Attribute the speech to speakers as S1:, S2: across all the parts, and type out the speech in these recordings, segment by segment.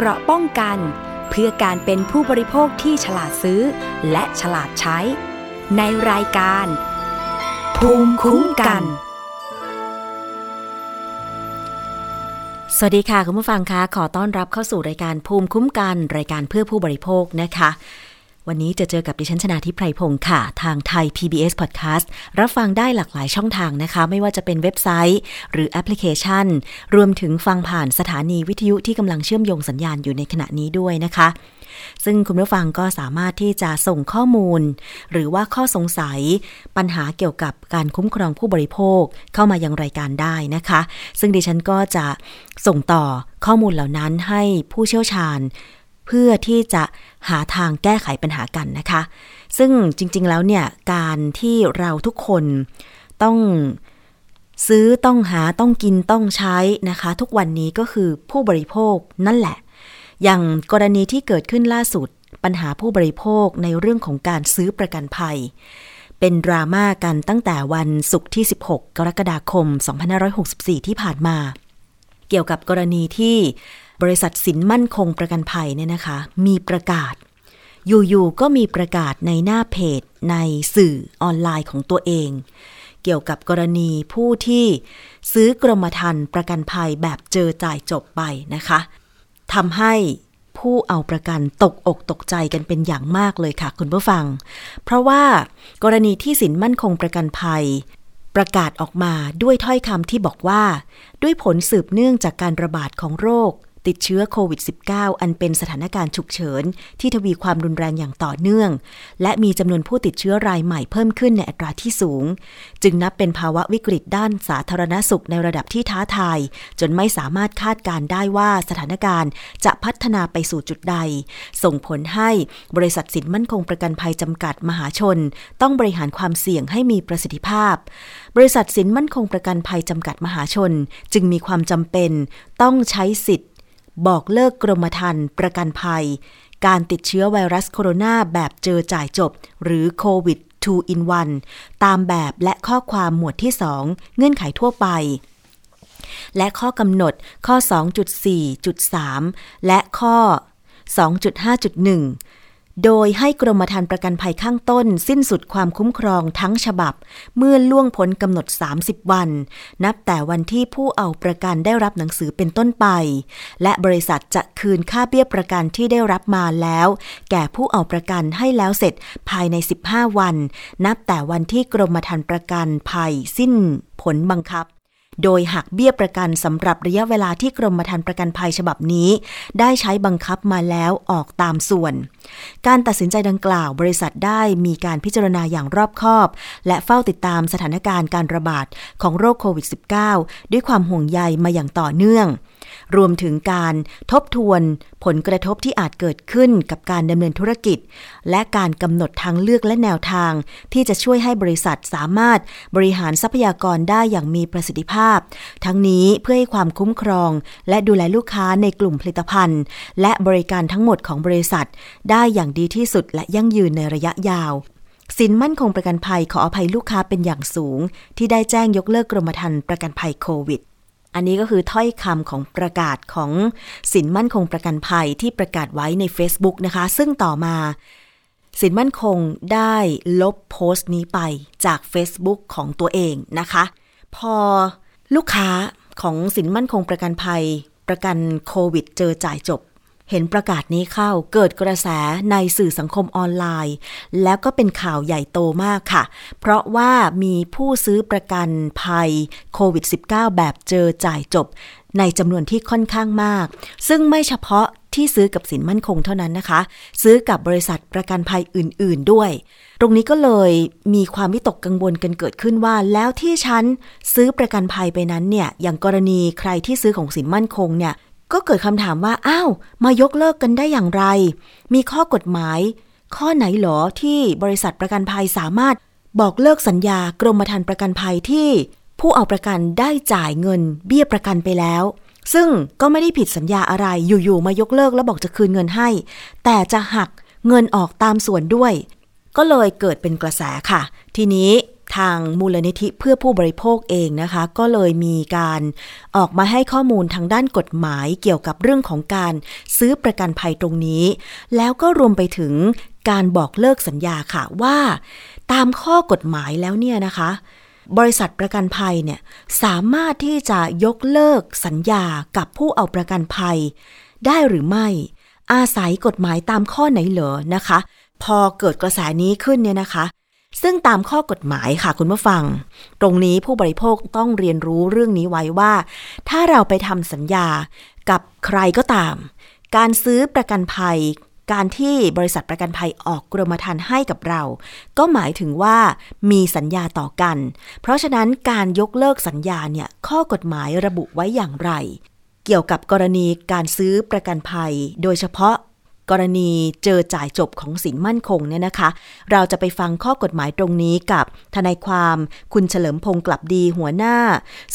S1: เกราะป้องกัน เพื่อการเป็นผู้บริโภคที่ฉลาดซื้อ และฉลาดใช้ ในรายการ ภูมิคุ้มกัน
S2: สวัสดีค่ะ คุณผู้ฟังคะขอต้อนรับเข้าสู่รายการภูมิคุ้มกัน รายการเพื่อผู้บริโภคนะคะ วันนี้จะเจอกับดิฉันชนาทิพไพรพงศ์ค่ะ ทางไทย PBS Podcast รับฟังได้หลากหลายช่องทางนะคะ ไม่ว่าจะเป็นเว็บไซต์ หรือแอปพลิเคชัน รวมถึงฟังผ่านสถานีวิทยุที่กำลังเชื่อมโยงสัญญาณอยู่ในขณะนี้ด้วยนะคะ ซึ่งคุณผู้ฟังก็สามารถที่จะส่งข้อมูล หรือว่าข้อสงสัย ปัญหาเกี่ยวกับการคุ้มครองผู้บริโภคเข้ามายังรายการได้นะคะ ซึ่งดิฉันก็จะส่งต่อข้อมูลเหล่านั้นให้ผู้เชี่ยวชาญ เพื่อที่จะหาทางแก้ไขปัญหากันนะคะ ซึ่งจริงๆแล้วเนี่ยการที่เราทุกคนต้องซื้อต้องหาต้องกินต้องใช้นะคะ ทุกวันนี้ก็คือผู้บริโภคนั่นแหละ อย่างกรณีที่เกิดขึ้นล่าสุดปัญหาผู้บริโภคในเรื่องของการซื้อประกันภัย เป็นดราม่ากันตั้งแต่วันศุกร์ที่ 16 กรกฎาคม 2564 ที่ผ่านมา เกี่ยวกับกรณีที่ บริษัทสินมั่นคงประกันภัยเนี่ยนะคะ มีประกาศ อยู่ๆก็มีประกาศในหน้าเพจ ในสื่อออนไลน์ของตัวเอง เกี่ยวกับกรณีผู้ที่ซื้อกรมธรรม์ประกันภัยแบบเจอจ่ายจบไปนะคะทำให้ผู้เอาประกันตกอกตกใจกันเป็นอย่างมากเลยค่ะคุณผู้ฟัง เพราะว่ากรณีที่สินมั่นคงประกันภัย ประกาศออกมาด้วยถ้อยคำที่บอกว่า ด้วยผลสืบเนื่องจากการระบาดของโรค ติดเชื้อโควิด -19 อันเป็นสถานการณ์ฉุกเฉิน ที่ทวีความรุนแรงอย่างต่อเนื่อง และมีจำนวนผู้ติดเชื้อรายใหม่เพิ่มขึ้นในอัตราที่สูง จึงนับเป็นภาวะวิกฤตด้านสาธารณสุขในระดับที่ท้าทาย จนไม่สามารถคาดการได้ว่าสถานการณ์จะพัฒนาไปสู่จุดใด ส่งผลให้บริษัทสินมั่นคงประกันภัยจำกัดมหาชน ต้องบริหารความเสี่ยงให้มีประสิทธิภาพ บริษัทสินมั่นคงประกันภัยจำกัดมหาชน จึงมีความจำเป็น ต้องใช้สิทธิ บอกเลิกกรมธรรม์ประกันภัย การติดเชื้อไวรัสโคโรนาแบบเจอจ่ายจบ หรือโควิด 2 in 1 ตามแบบและข้อความหมวดที่ 2 เงื่อนไขทั่วไป และข้อกำหนดข้อ 2.4.3 และข้อ 2.5.1 โดยให้กรมธรรม์ประกันภัยข้างต้น สิ้นสุดความคุ้มครองทั้งฉบับ เมื่อล่วงพ้นกำหนด 30 วัน นับแต่วันที่ผู้เอาประกันได้รับหนังสือเป็นต้นไป และบริษัทจะคืนค่าเบี้ยประกันที่ได้รับมาแล้ว แก่ผู้เอาประกันให้แล้วเสร็จภายใน 15 วัน นับแต่วันที่กรมธรรม์ประกันภัยสิ้นผลบังคับ โดยหักเบี้ยประกันสำหรับระยะเวลาที่กรมธรรม์ประกันภัยฉบับนี้ ได้ใช้บังคับมาแล้วออกตามส่วน การตัดสินใจดังกล่าวบริษัทได้มีการพิจารณาอย่างรอบคอบ และเฝ้าติดตามสถานการณ์การระบาดของโรคโควิด -19 ด้วยความห่วงใยมาอย่างต่อเนื่อง รวมถึงการทบทวนผลกระทบที่อาจเกิดขึ้นกับการดำเนินธุรกิจ และการกำหนดทางเลือกและแนวทาง ที่จะช่วยให้บริษัทสามารถบริหารทรัพยากรได้อย่างมีประสิทธิภาพ ทั้งนี้เพื่อให้ความคุ้มครอง และดูแลลูกค้าในกลุ่มผลิตภัณฑ์ และบริการทั้งหมดของบริษัท ได้อย่างดีที่สุดและยั่งยืนในระยะยาวสินมั่นคงประกันภัยขออภัยลูกค้าเป็นอย่างสูง ที่ได้แจ้งยกเลิกกรมธรรม์ประกันภัยโควิด อันนี้ก็คือถ้อยคำของประกาศของสินมั่นคงประกันภัยที่ประกาศไว้ใน Facebook นะคะ ซึ่งต่อมา สินมั่นคงได้ลบโพสต์นี้ไปจาก Facebook ของตัวเองนะคะ พอลูกค้าของสินมั่นคงประกันภัย ประกันโควิดเจอจ่ายจบ เห็นประกาศนี้เข้าเกิดกระแสในสื่อสังคมออนไลน์ แล้วก็เป็นข่าวใหญ่โตมากค่ะ เพราะว่ามีผู้ซื้อประกันภัยโควิด -19 แบบเจอจ่ายจบ ในจำนวนที่ค่อนข้างมาก ซึ่งไม่เฉพาะที่ซื้อกับสินมั่นคงเท่านั้นนะคะ ซื้อกับบริษัทประกันภัยอื่น ๆ ด้วย ตรงนี้ก็เลยมีความวิตกกังวลกันเกิดขึ้นว่า แล้วที่ฉันซื้อประกันภัยไปนั้นเนี่ย อย่างกรณีใครที่ซื้อของสินมั่นคงเนี่ย ก็เกิดคำถามว่า อ้าว มายกเลิกกันได้อย่างไร มีข้อกฎหมาย ข้อไหนหรอที่บริษัทประกันภัยสามารถบอกเลิกสัญญากรมธรรม์ประกันภัยที่ผู้เอาประกันได้จ่ายเงิน เบี้ยประกันไปแล้ว ซึ่งก็ไม่ได้ผิดสัญญาอะไรอยู่ๆมายกเลิกแล้วบอกจะคืนเงินให้ แต่จะหักเงินออกตามส่วนด้วย ก็เลยเกิดเป็นกระแสค่ะ ทีนี้ ทางมูลนิธิเพื่อผู้บริโภคเองนะคะ ก็เลยมีการออกมาให้ข้อมูลทางด้านกฎหมายเกี่ยวกับเรื่องของการซื้อประกันภัยตรงนี้ แล้วก็รวมไปถึงการบอกเลิกสัญญาค่ะว่า ตามข้อกฎหมายแล้วเนี่ยนะคะ บริษัทประกันภัยเนี่ยสามารถที่จะยกเลิกสัญญากับผู้เอาประกันภัย ได้หรือไม่ อาศัยกฎหมายตามข้อไหนเหรอนะคะ พอเกิดกระแสนี้ขึ้นเนี่ยนะคะ ซึ่งตามข้อกฎหมายค่ะคุณผู้ฟัง ตรงนี้ผู้บริโภคต้องเรียนรู้เรื่องนี้ไว้ว่า ถ้าเราไปทำสัญญากับใครก็ตาม การซื้อประกันภัย การที่บริษัทประกันภัยออกกรมธรรม์ให้กับเรา ก็หมายถึงว่ามีสัญญาต่อกัน เพราะฉะนั้นการยกเลิกสัญญาเนี่ยข้อกฎหมายระบุไว้อย่างไร เกี่ยวกับกรณีการซื้อประกันภัย โดยเฉพาะ กรณีเจอจ่ายจบของสินมั่นคงเนี่ยนะคะ เราจะไปฟังข้อกฎหมายตรงนี้กับทนายความคุณเฉลิมพงศ์กลับดีหัวหน้า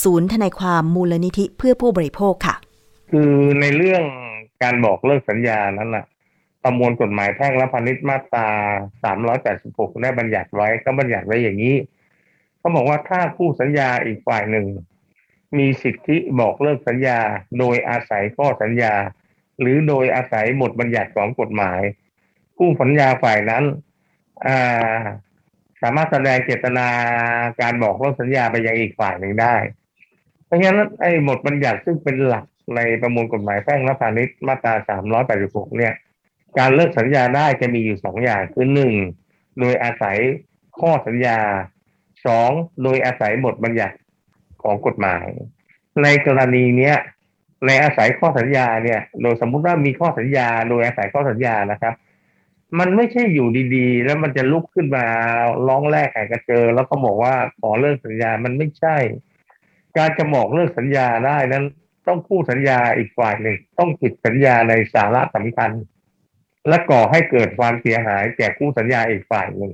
S2: ศูนย์ทนายความมูลนิธิเพื่อผู้บริโภคค่ะ
S3: คือในเรื่องการบอกเลิกสัญญานั้นน่ะประมวลกฎหมายแพ่งและพาณิชย์มาตรา 386 ได้บัญญัติไว้ก็บัญญัติไว้อย่างนี้เขาบอกว่าถ้าคู่สัญญาอีกฝ่ายหนึ่ง มีสิทธิบอกเลิกสัญญา โดยอาศัยข้อสัญญา หรือโดยอาศัยบทบัญญัติของกฎหมายผู้สัญญาฝ่ายนั้นาสามารถแสดงเจตนาการบอกเลิกสัญญาไปยังอีกฝ่ายหนึ่งได้ เพราะฉะนั้นไอ้บทบัญญัติซึ่งเป็นหลักในประมวลกฎหมายแพ่งและพาณิชย์มาตรา386เนี่ย การเลิกสัญญาได้จะมีอยู่สองอย่างคือหนึ่งโดยอาศัยข้อสัญญาสองโดยอาศัยบทบัญญัติของกฎหมาย ในกรณีเนี้ย ในอาศัยข้อสัญญาเนี่ย โดยสมมุติว่ามีข้อสัญญา โดยอาศัยข้อสัญญานะครับ มันไม่ใช่อยู่ดีๆ แล้วมันจะลุกขึ้นมาร้องแรกแข่กระเจอ แล้วก็บอกว่าขอเลิกสัญญา มันไม่ใช่ การจะบอกเลิกสัญญาได้นั้นต้องคู่สัญญาอีกฝ่ายหนึ่งต้องผิดสัญญาในสาระสำคัญ และก่อให้เกิดความเสียหายแก่คู่สัญญาอีกฝ่ายหนึ่ง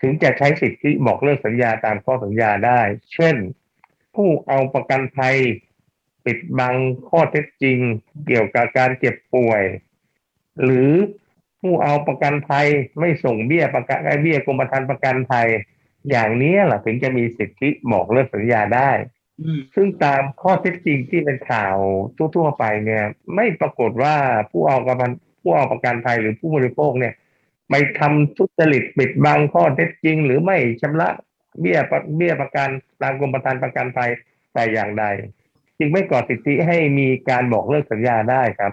S3: ถึงจะใช้สิทธิบอกเลิกสัญญาตามข้อสัญญาได้ เช่น ผู้เอาประกันภัย ปิดบังข้อเท็จจริงเกี่ยวกับการเจ็บป่วย หรือผู้เอาประกันภัยไม่ส่งเบี้ยประกันไอ้เบี้ยกรมธรรม์ประกันภัย อย่างนี้แหละถึงจะมีสิทธิบอกเลิกสัญญาได้ ซึ่งตามข้อเท็จจริงที่เป็นข่าวทั่วๆไปเนี่ย ไม่ปรากฏว่าผู้เอาประกันผู้เอาประกันภัยหรือผู้บริโภคเนี่ยไปทำทุจริตปิดบังข้อเท็จจริง หรือไม่ชำระเบี้ยประเบี้ยประกันตามกรมธรรม์ประกันภัยแต่อย่างใด จึงไม่ก่อสิทธิให้มีการบอกเลิกสัญญาได้ครับ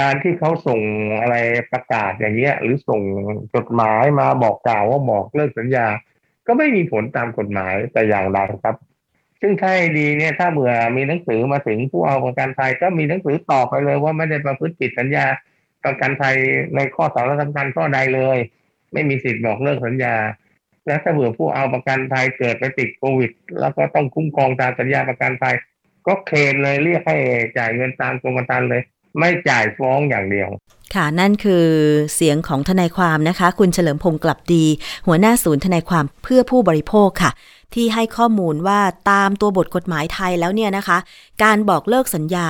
S3: การที่เขาส่งอะไรประกาศอย่างเงี้ย หรือส่งจดหมายมาบอกกล่าวว่าบอกเลิกสัญญา ก็ไม่มีผลตามกฎหมายแต่อย่างใดครับ ซึ่งถ้าให้ดีเนี่ยถ้าเบื่อมีหนังสือมาถึงผู้เอาประกันภัยก็มีหนังสือตอบไปเลยว่าไม่ได้ประพฤติผิดสัญญาประกันภัยในข้อสาระสำคัญข้อใดเลย ไม่มีสิทธิ์บอกเลิกสัญญา และถ้าเบื่อผู้เอาประกันภัยเกิดไปติดโควิด แล้วก็ต้องคุ้มครองตามสัญญาประกันภัย ก็เคลนเลยเรียกให้จ่ายเงินตามกรมธรรม์เลย ไม่จ่ายฟ้องอย่างเดียว
S2: ค่ะนั่นคือเสียงของทนายความนะคะ คุณเฉลิมพงศ์กลับดี หัวหน้าศูนย์ทนายความเพื่อผู้บริโภคค่ะ ที่ให้ข้อมูลว่าตามตัวบทกฎหมายไทยแล้วเนี่ยนะคะ การบอกเลิกสัญญา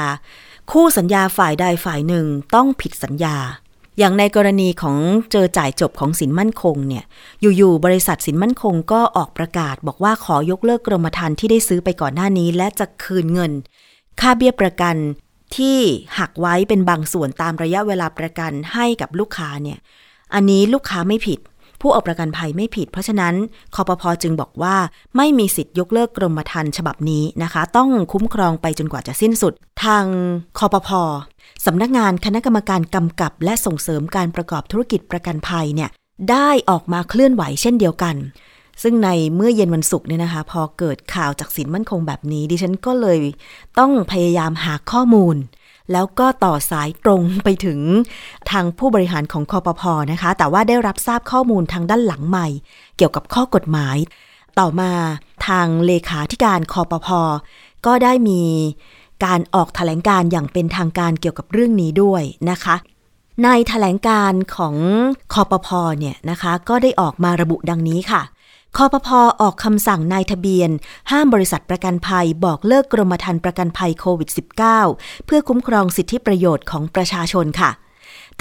S2: คู่สัญญาฝ่ายใดฝ่ายหนึ่งต้องผิดสัญญา อย่างในกรณีของเจอจ่ายจบของสินมั่นคงเนี่ย อยู่ๆบริษัทสินมั่นคงก็ออกประกาศบอกว่าขอยกเลิกกรมธรรม์ที่ได้ซื้อไปก่อนหน้านี้ และจะคืนเงิน ค่าเบี้ยประกันที่หักไว้เป็นบางส่วนตามระยะเวลาประกันให้กับลูกค้าเนี่ย อันนี้ลูกค้าไม่ผิด ผู้เอาประกันภัยไม่ผิด เพราะฉะนั้นคอปพอจึงบอกว่าไม่มีสิทธิ์ยกเลิกกรมธรรม์ฉบับนี้นะคะ ต้องคุ้มครองไปจนกว่าจะสิ้นสุด ทางคอปพอสำนักงานคณะกรรมการกำกับและส่งเสริมการประกอบธุรกิจประกันภัยเนี่ยได้ออกมาเคลื่อนไหวเช่นเดียวกัน ซึ่งในเมื่อเย็นวันศุกร์เนี่ยนะคะ พอเกิดข่าวจากสินมั่นคงแบบนี้ ดิฉันก็เลยต้องพยายามหาข้อมูล แล้วก็ต่อสายตรงไปถึงทางผู้บริหารของคอปพอนะคะ แต่ว่าได้รับทราบข้อมูลทางด้านหลังใหม่ เกี่ยวกับข้อกฎหมาย ต่อมาทางเลขาธิการคอปพอก็ได้มีการออกแถลงการอย่างเป็นทางการเกี่ยวกับเรื่องนี้ด้วยนะคะ ในแถลงการของคอปพอเนี่ยนะคะ ก็ได้ออกมาระบุดังนี้ค่ะ คอปพอออกคำสั่งนายทะเบียน ห้ามบริษัทประกันภัยบอกเลิกกรมธรรม์ประกันภัยโควิด -19 เพื่อคุ้มครองสิทธิประโยชน์ของประชาชนค่ะ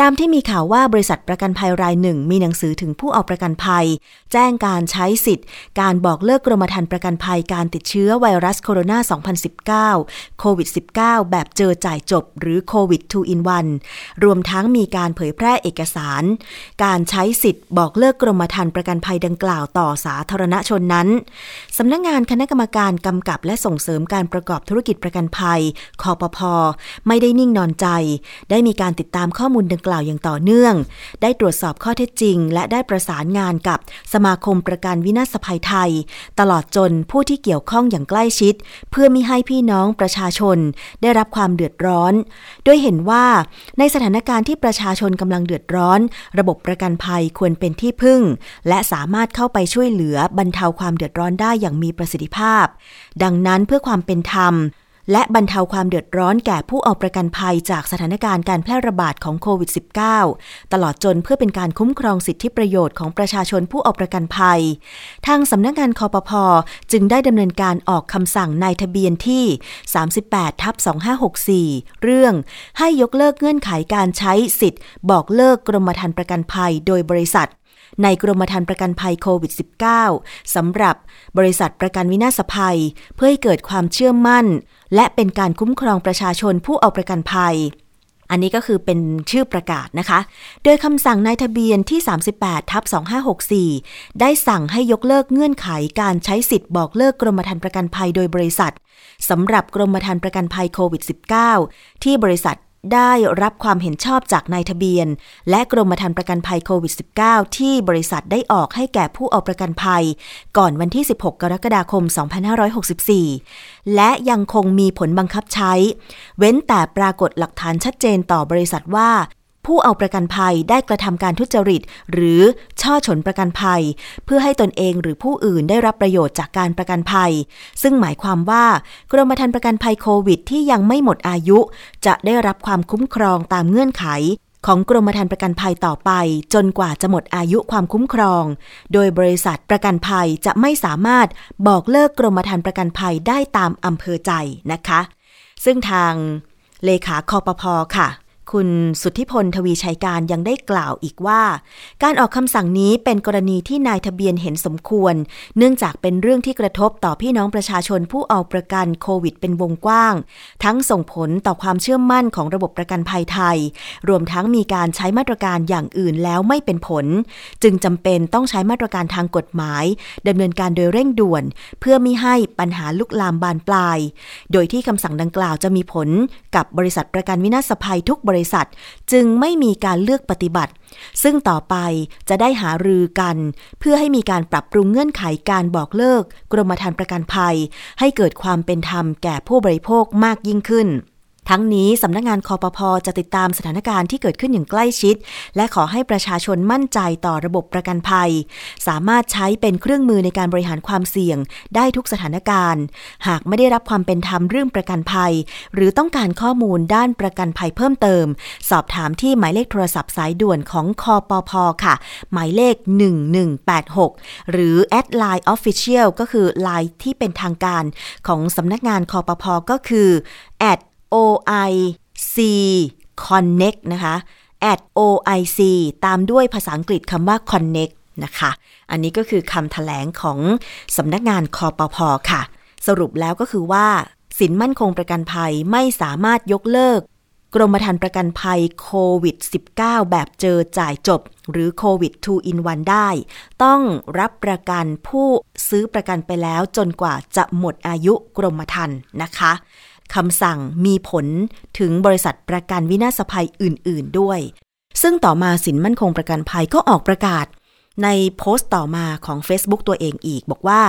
S2: ตามที่มีข่าวว่าบริษัทประกันภัยรายหนึ่ง มีหนังสือถึงผู้เอาประกันภัย แจ้งการใช้สิทธิ์ การบอกเลิกกรมธรรม์ประกันภัยการติดเชื้อไวรัสโคโรนา 2019 โควิด -19 แบบเจอจ่ายจบ หรือโควิด 2 in 1 รวมทั้งมีการเผยแพร่เอกสาร การใช้สิทธิ์ บอกเลิกกรมธรรม์ประกันภัยดังกล่าวต่อสาธารณชนนั้นสำนักงงานคณะกรรมการกำกับและส่งเสริมการประกอบธุรกิจประกันภัยคอปพไม่ได้นิ่งนอนใจ ได้มีการติดตามข้อมูลดังกล่าวอย่างต่อเนื่อง ได้ตรวจสอบข้อเท็จจริง และได้ประสานงานกับสมาคมประกันวินาศภัยไทย ตลอดจนผู้ที่เกี่ยวข้องอย่างใกล้ชิด เพื่อมิให้พี่น้องประชาชน ได้รับความเดือดร้อน โดยเห็นว่าในสถานการณ์ที่ประชาชนกำลังเดือดร้อน ระบบประกันภัยควรเป็นที่พึ่ง และสามารถเข้าไปช่วยเหลือบรรเทาความเดือดร้อนได้อย่างมีประสิทธิภาพ ดังนั้นเพื่อความเป็นธรรม และบรรเทาความเดือดร้อนแก่ผู้เอาประกันภัยจากสถานการณ์การแพร่ระบาดของโควิด -19 ตลอดจนเพื่อเป็นการคุ้มครองสิทธิประโยชน์ของประชาชนผู้เอาประกันภัย ทางสำนักงงานคอปพอจึงได้ดำเนินการออกคำสั่งนายทะเบียนที่ 38ทับ2564 เรื่องให้ยกเลิกเงื่อนไขการใช้สิทธิ์ บอกเลิกกรมธรรม์ประกันภัยโดยบริษัทในกรมธรรม์ประกันภัยโควิด -19 สำหรับบริษัทประกันวินาศภัย เพื่อให้เกิดความเชื่อมั่น และเป็นการคุ้มครองประชาชนผู้เอาประกันภัย อันนี้ก็คือเป็นชื่อประกาศนะคะ โดยคำสั่งนายทะเบียนที่ 38ทับ2564 ได้สั่งให้ยกเลิกเงื่อนไขการใช้สิทธิ์บอกเลิกกรมธรรม์ประกันภัยโดยบริษัทสำหรับกรมธรรม์ประกันภัยโควิด -19 ที่บริษัท ได้รับความเห็นชอบจากนายทะเบียน และกรมธรรม์ประกันภัยโควิด -19 ที่บริษัทได้ออกให้แก่ผู้เอาประกันภัย ก่อนวันที่ 16 กรกฎาคม 2564 และยังคงมีผลบังคับใช้ เว้นแต่ปรากฏหลักฐานชัดเจนต่อบริษัทว่า ผู้เอาประกันภัยได้กระทำการทุจริต หรือช่อฉนประกันภัย เพื่อให้ตนเองหรือผู้อื่นได้รับประโยชน์จากการประกันภัย ซึ่งหมายความว่ากรมธรรม์ประกันภัยโควิด ที่ยังไม่หมดอายุ จะได้รับความคุ้มครองตามเงื่อนไขของกรมธรรม์ประกันภัยต่อไป จนกว่าจะหมดอายุความคุ้มครอง โดยบริษัทประกันภัยจะไม่สามารถบอกเลิกกรมธรรม์ประกันภัยได้ตามอำเภอใจนะคะ ซึ่งทางเลขาคอปพอค่ะ คุณสุทธิพลทวีชัยการยังได้กล่าวอีกว่า การออกคำสั่งนี้เป็นกรณีที่นายทะเบียนเห็นสมควร เนื่องจากเป็นเรื่องที่กระทบต่อพี่น้องประชาชนผู้เอาประกันโควิดเป็นวงกว้าง ทั้งส่งผลต่อความเชื่อมั่นของระบบประกันภัยไทย รวมทั้งมีการใช้มาตรการอย่างอื่นแล้วไม่เป็นผล จึงจำเป็นต้องใช้มาตรการทางกฎหมายดำเนินการโดยเร่งด่วน เพื่อไม่ให้ปัญหาลุกลามบานปลาย โดยที่คำสั่งดังกล่าวจะมีผลกับบริษัทประกันวินาศภัยทุกบริษัท จึงไม่มีการเลือกปฏิบัติ ซึ่งต่อไปจะได้หารือกัน เพื่อให้มีการปรับปรุงเงื่อนไขการบอกเลิก กรมธรรม์ประกันภัย ให้เกิดความเป็นธรรมแก่ผู้บริโภคมากยิ่งขึ้น ทั้งนี้สำนักงงานคอปพอจะติดตามสถานการณ์ที่เกิดขึ้นอย่างใกล้ชิด และขอให้ประชาชนมั่นใจต่อระบบประกันภัย สามารถใช้เป็นเครื่องมือในการบริหารความเสี่ยง ได้ทุกสถานการณ์ หากไม่ได้รับความเป็นธรรมเรื่องประกันภัย หรือต้องการข้อมูลด้านประกันภัยเพิ่มเติม สอบถามที่หมายเลขโทรศัพท์สายด่วนของคอปพอค่ะ หมายเลข 1186 หรือแอดไลน์ Official ก็คือไลน์ที่เป็นทางการของสำนักงานคอปพอก็คือ at OIC Connect นะคะ at OIC ตามด้วยภาษาอังกฤษคำว่า Connect นะคะ อันนี้ก็คือคำถแถลงของสำนักงานคอปพอค่ะ สรุปแล้วก็คือว่า สินมั่นคงประกันภัยไม่สามารถยกเลิก กรมธรรม์ประกันภัยโควิด -19 แบบเจอจ่ายจบ หรือโควิด2 in 1ได้ ต้องรับประกันผู้ซื้อประกันไปแล้วจนกว่าจะหมดอายุกรมธรรม์นะคะำสั่งมีผลถึงบริษัทประกันวินาศภัยอื่น ๆ ด้วย ซึ่งต่อมาสินมั่นคงประกันภัยก็ออกประกาศ ในโพสต์ต่อมาของ Facebook ตัวเองอีก บอกว่า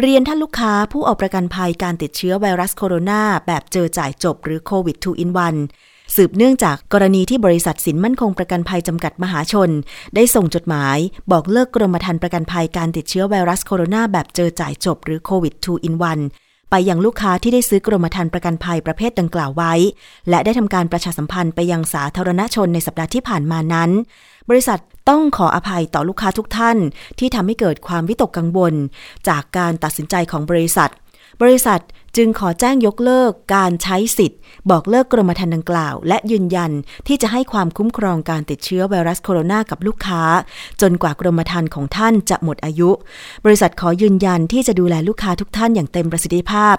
S2: เรียนท่านลูกค้าผู้เอาประกันภัยการติดเชื้อไวรัสโคโรนาแบบเจอจ่ายจบหรือโควิด2 in 1สืบเนื่องจากกรณีที่บริษัทสินมั่นคงประกันภัยจำกัดมหาชน ได้ส่งจดหมาย บอกเลิกกรมธรรม์ประกันภัยการติดเชื้อไวรัสโคโรนาแบบเจอจ่ายจบหรือโควิด2 in 1 ไปยังลูกค้าที่ได้ซื้อกรมธรรม์ประกันภัยประเภทดังกล่าวไว้ และได้ทำการประชาสัมพันธ์ไปยังสาธารณชนในสัปดาห์ที่ผ่านมานั้น บริษัทต้องขออภัยต่อลูกค้าทุกท่าน ที่ทำให้เกิดความวิตกกังวล จากการตัดสินใจของบริษัท บริษัทจึงขอแจ้งยกเลิกการใช้สิทธิ์ บอกเลิกกรมธรรม์ดังกล่าว และยืนยันที่จะให้ความคุ้มครองการติดเชื้อไวรัสโคโรนากับลูกค้า จนกว่ากรมธรรม์ของท่านจะหมดอายุ บริษัทขอยืนยันที่จะดูแลลูกค้าทุกท่านอย่างเต็มประสิทธิภาพ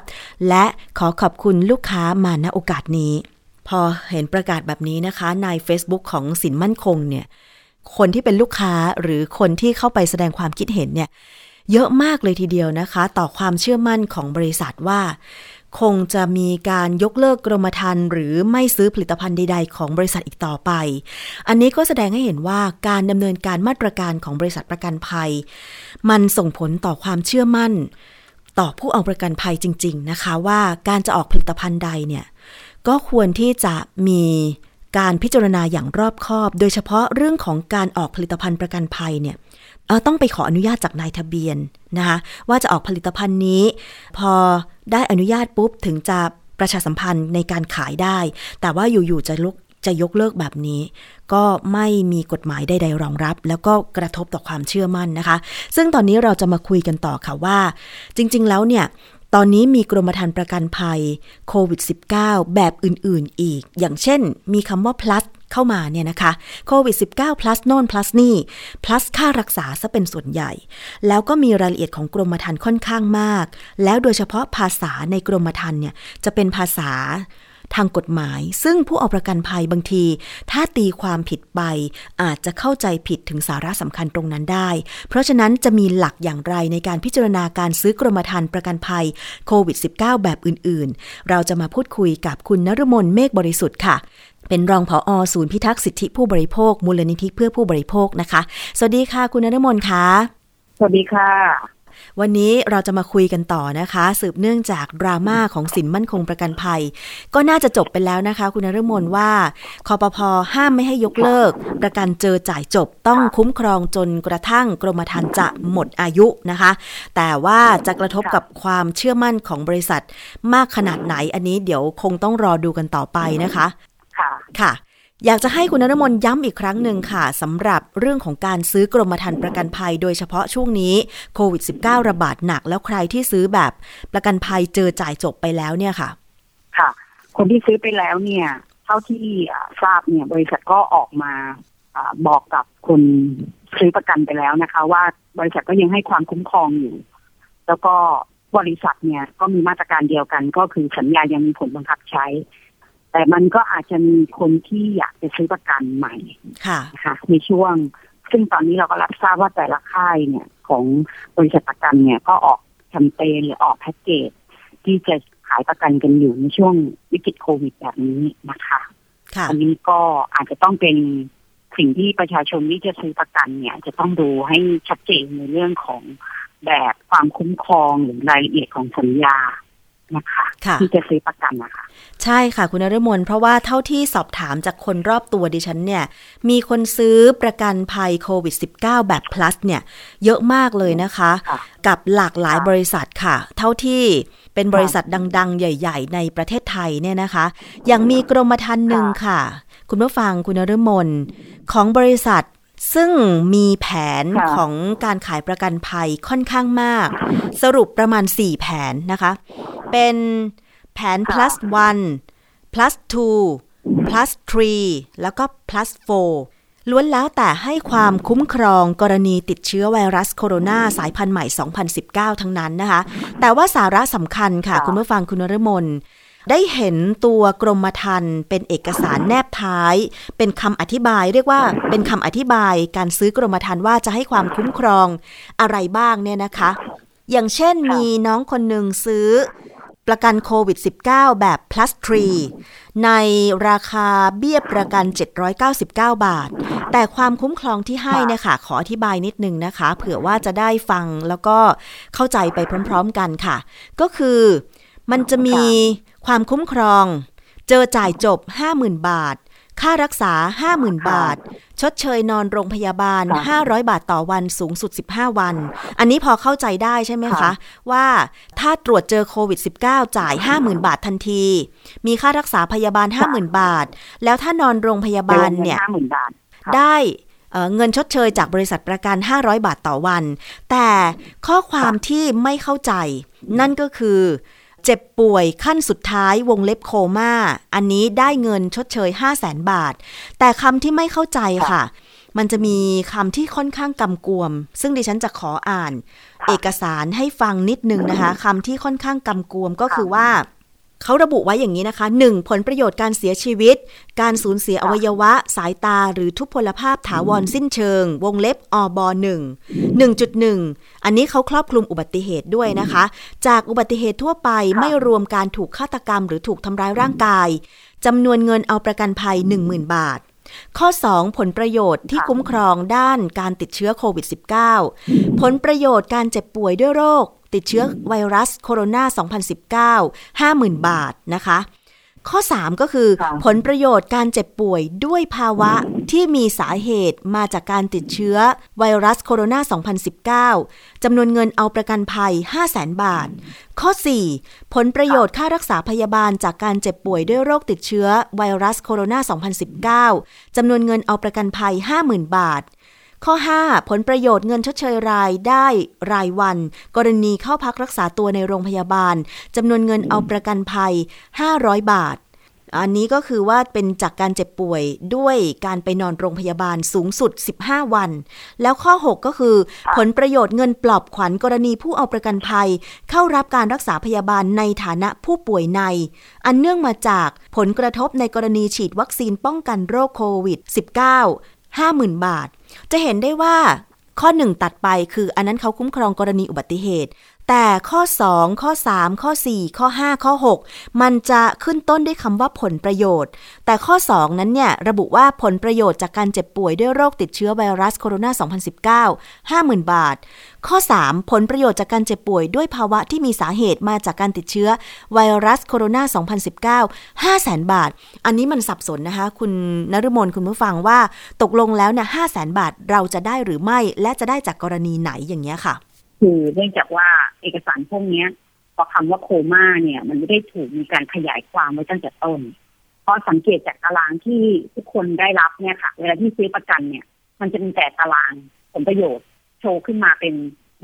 S2: และขอขอบคุณลูกค้ามาณโอกาสนี้ พอเห็นประกาศแบบนี้นะคะใน Facebook ของสินมั่นคงเนี่ยคนที่เป็นลูกค้าหรือคนที่เข้าไปแสดงความคิดเห็นเนี่ย เยอะมากเลยทีเดียวนะคะ ต่อความเชื่อมั่นของบริษัทว่า คงจะมีการยกเลิกกรมธรรม์หรือไม่ซื้อผลิตภัณฑ์ใด ๆ ของบริษัทอีกต่อไป อันนี้ก็แสดงให้เห็นว่าการดำเนินการมาตรการของบริษัทประกันภัย มันส่งผลต่อความเชื่อมั่น ต่อผู้เอาประกันภัยจริง ๆ นะคะ ว่าการจะออกผลิตภัณฑ์ใดเนี่ยก็ควรที่จะมีการพิจารณาอย่างรอบคอบ โดยเฉพาะเรื่องของการออกผลิตภัณฑ์ประกันภัยเนี่ย ต้องไปขออนุญาตจากนายทะเบียนนะคะว่าจะออกผลิตภัณฑ์นี้ พอได้อนุญาตปุ๊บถึงจะประชาสัมพันธ์ในการขายได้ แต่ว่าอยู่ๆจะลุกจะยกเลิกแบบนี้ ก็ไม่มีกฎหมายใดๆรองรับ แล้วก็กระทบต่อความเชื่อมั่นนะคะ ซึ่งตอนนี้เราจะมาคุยกันต่อค่ะว่า จริง ๆ แล้วเนี่ยตอนนี้มีกรมธรรม์ประกันภัยโควิด -19 แบบอื่น ๆ อีก อย่างเช่น มีคำว่า plus เข้ามาเนี่ยนะคะโควิด -19 plus โน่น plus นี่ plus ค่ารักษาซะเป็นส่วนใหญ่ แล้วก็มีรายละเอียดของกรมธรรม์ค่อนข้างมาก แล้วโดยเฉพาะภาษาในกรมธรรม์เนี่ยจะเป็นภาษาทางกฎหมาย ซึ่งผู้เอาประกันภัยบางที ถ้าตีความผิดไป อาจจะเข้าใจผิดถึงสาระสำคัญตรงนั้นได้ เพราะฉะนั้นจะมีหลักอย่างไรในการพิจารณาการซื้อกรมธรรม์ประกันภัยโควิด -19 แบบอื่น ๆ เราจะมาพูดคุยกับคุณนรมนเมฆบริสุทธิ์ค่ะ เป็นรองผออศูนย์พิทักษ์สิทธิผู้บริโภค มูลนิธิเพื่อผู้บริโภคนะคะ สวัสดีค่ะคุณนรมนค่ะ
S4: สวัสดีค่ะ
S2: วันนี้เราจะมาคุยกันต่อนะคะ สืบเนื่องจากดราม่าของสินมั่นคงประกันภัย ก็น่าจะจบไปแล้วนะคะ คุณนฤมลว่าคอปพห้ามไม่ให้ยกเลิก ประกันเจอจ่ายจบต้องคุ้มครองจนกระทั่งกรมธรรม์จะหมดอายุนะคะ แต่ว่าจะกระทบกับความเชื่อมั่นของบริษัท มากขนาดไหนอันนี้เดี๋ยวคงต้องรอดูกันต่อไปนะคะ
S4: ค่ะ
S2: ค่ะ อยากจะให้คุณนรมนย้ำอีกครั้งหนึ่งค่ะสำหรับเรื่องของการซื้อกรมธรรม์ประกันภัย โดยเฉพาะช่วงนี้โควิด -19 ระบาดหนักแล้วใครที่ซื้อแบบประกันภัยเจอจ่ายจบไปแล้วเนี่ยค่ะ
S4: ค่ะ คนที่ซื้อไปแล้วเนี่ย เท่าที่อ่าทราบเนี่ย บริษัทก็ออกมาอาบอกกับคนซื้อประกันไปแล้วนะคะ ว่าบริษัทก็ยังให้ความคุ้มครองอยู่ แล้วก็บริษัทเนี่ยก็มีมาตรการเดียวกันก็คือสัญญายังมีผลบังคับใช้ แต่มันก็อาจจะมีคนที่อยากจะซื้อประกันใหม่
S2: ค่ะ
S4: นะคะในช่วง ซึ่งตอนนี้เราก็รับทราบว่าแต่ละค่ายเนี่ย ของบริษัทประกันเนี่ยก็ออกแคมเปญหรือออกแพ็กเกจที่จะขายประกันกันอยู่ในช่วงวิกฤตโควิดแบบนี้นะคะ
S2: ค่ะ
S4: อันนี้ก็อาจจะต้องเป็นสิ่งที่ประชาชนที่จะซื้อประกันเนี่ย จะต้องดูให้ชัดเจนในเรื่องของแบบความคุ้มครองหรือรายละเอียดของสัญญา นะคะ
S2: ค่ะ
S4: ที่จะซื้อประกันนะคะ
S2: ใช่ค่ะคุณนฤมลเพราะว่าเท่าที่สอบถามจากคนรอบตัวดิฉันเนี่ย มีคนซื้อประกันภัยโควิด -19 แบบ plus เนี่ย เยอะมากเลยนะคะ
S4: ค่ะ
S2: กับหลากหลาย
S4: ค่ะ
S2: บริษัทค่ะ เท่าที่เป็น
S4: ค่ะ
S2: บริษัทดัง ๆ ใหญ่ ๆ ในประเทศไทยเนี่ยนะคะอย่างมีกรมธรรม์หนึ่ง
S4: ค่ะ
S2: ค่ะ คุณผู้ฟังคุณนฤมลของบริษัท ซึ่งมีแผน
S4: ค่ะ
S2: ของการขายประกันภัยค่อนข้างมาก สรุปประมาณ 4 แผนนะคะ เป็นแผน plus 1 plus 2 plus 3 แล้วก็ plus 4 ล้วนแล้วแต่ให้ความคุ้มครองกรณีติดเชื้อไวรัสโคโรนาสายพันธุ์ใหม่ 2019 ทั้งนั้นนะคะ แต่ว่าสาระสำคัญค่ะ
S4: ค่ะ
S2: คุณผู้ฟังคุณนรมน ได้เห็นตัวกรมธรรม์เป็นเอกสารแนบท้าย เป็นคำอธิบายเรียกว่าเป็นคำอธิบายการซื้อกรมธรรม์ว่าจะให้ความคุ้มครองอะไรบ้างเนี่ยนะคะ อย่างเช่นมีน้องคนหนึ่งซื้อประกันโควิด -19 แบบ plus 3ในราคาเบี้ยประกัน 799 บาท แต่ความคุ้มครองที่ให้เนี่ยค่ะ ขออธิบายนิดนึงนะคะ เผื่อว่าจะได้ฟังแล้วก็เข้าใจไปพร้อมๆกันค่ะ ก็คือมันจะมี ความคุ้มครอง เจอจ่ายจบ 50,000 บาท ค่ารักษา 50,000 บาท ชดเชยนอนโรงพยาบาล
S4: ค่ะ
S2: 500 บาทต่อวันสูงสุด 15 วัน อันนี้พอเข้าใจได้ใช่ไหมคะ
S4: ค่ะ
S2: ว่าถ้าตรวจเจอโควิด -19 จ่าย 50,000 บาททันที มีค่ารักษาพยาบาล 50,000 บาท แล้วถ้านอนโรงพยาบาลเนี่ย
S4: ห้าหมื่นบาทค่ะ
S2: ได้เอ่อเงินชดเชยจากบริษัทประกัน 500 บาทต่อวัน แต่ข้อความที่ไม่เข้าใจนั่นก็คือ เจ็บป่วยขั้นสุดท้ายวงเล็บโคม่า อันนี้ได้เงินชดเชย 5 0 0แสนบาท แต่คำที่ไม่เข้าใจค่ะ มันจะมีคำที่ค่อนข้างกำกวม ซึ่งดิฉันจะขออ่าน
S4: ค่ะ
S2: เอกสารให้ฟังนิดนึงนะคะคำที่ค่อนข้างกำกวมก็คือว่า เขาระบุไว้อย่างนี้นะคะ 1. ผลประโยชน์การเสียชีวิต การสูญเสียอวัยวะ สายตาหรือทุพพลภาพถาวรสิ้นเชิง วงเล็บอบ1 1.1 อันนี้เขาครอบคลุมอุบัติเหตุด้วยนะคะ จากอุบัติเหตุทั่วไปไม่รวมการถูกฆาตกรรม หรือถูกทำร้ายร่างกายจำนวนเงินเอาประกันภัย 10,000 บาท ข้อ 2 ผลประโยชน์ที่
S4: ค่ะ
S2: คุ้มครองด้านการติดเชื้อโควิด -19 ผลประโยชน์การเจ็บป่วยด้วยโรค ติดเชื้อไวรัสโคโรนา 2019 50,000 บาทนะคะ ข้อ 3 ก็คือ
S4: ค่ะ
S2: ผลประโยชน์การเจ็บป่วยด้วยภาวะที่มีสาเหตุมาจากการติดเชื้อไวรัสโคโรนา 2019 จำนวนเงินเอาประกันภัย 5 0 0แสนบาท ข้อ 4 ผลประโยชน์ค่ารักษาพยาบาลจากการเจ็บป่วยด้วยโรคติดเชื้อไวรัสโคโรนา 2019 จำนวนเงินเอาประกันภัย 50,000 บาท ข้อ 5 ผลประโยชน์เงินชดเชยรายได้รายวัน กรณีเข้าพักรักษาตัวในโรงพยาบาลจำนวนเงินเอาประกันภัย 500 บาท อันนี้ก็คือว่าเป็นจากการเจ็บป่วยด้วยการไปนอนโรงพยาบาลสูงสุด 15 วัน แล้วข้อ 6 ก็คือ ผลประโยชน์เงินปลอบขวัญกรณีผู้เอาประกันภัย เข้ารับการรักษาพยาบาลในฐานะผู้ป่วยใน อันเนื่องมาจากผลกระทบในกรณีฉีดวัคซีนป้องกันโรคโควิด -19 50,000 บาท จะเห็นได้ว่าข้อ 1 ตัดไปคืออันนั้นเขาคุ้มครองกรณีอุบัติเหตุแต่ข้อ 2 ข้อ 3 ข้อ 4 ข้อ 5 ข้อ 6 มันจะขึ้นต้นด้วยคำว่าผลประโยชน์ แต่ข้อ 2 นั้นเนี่ย ระบุว่าผลประโยชน์จากการเจ็บป่วยด้วยโรคติดเชื้อไวรัสโคโรนา 2019 50,000 บาท ข้อ 3 ผลประโยชน์จากการเจ็บป่วยด้วยภาวะที่มีสาเหตุมาจากการติดเชื้อไวรัสโคโรนา 2019 500,000 บาท อันนี้มันสับสนนะคะ คุณนฤมลคุณผู้ฟังว่า ตกลงแล้วเนี่ย500,000 บาทเราจะได้หรือไม่ และจะได้จากกรณีไหนอย่างเงี้ยค่ะ
S4: คือเนื่องจากว่าเอกสารพวกเนี้ยพอคำว่าโคม่าเนี่ย มันไม่ได้ถูกมีการขยายความไว้ตั้งแต่ต้น เพราะสังเกตจากตารางที่ทุกคนได้รับเนี่ยค่ะ เวลาที่ซื้อประกันเนี่ย มันจะมีแต่ตารางผลประโยชน์ โชว์ขึ้นมาเป็น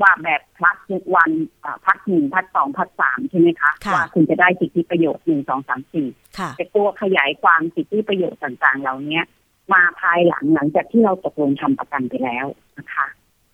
S4: ว่าแบบพักวันอ่าพักหนึ่งพักสองพักสามใช่ไหมคะ
S2: ค่ะ
S4: ว่าคุณจะได้สิทธิประโยชน์หนึ่งสองสามสี่
S2: ค่ะ
S4: แต่ตัวขยายความสิทธิประโยชน์ต่างๆ เหล่านี้มาภายหลังหลังจากที่เราตกลงทำประกันไปแล้วนะคะ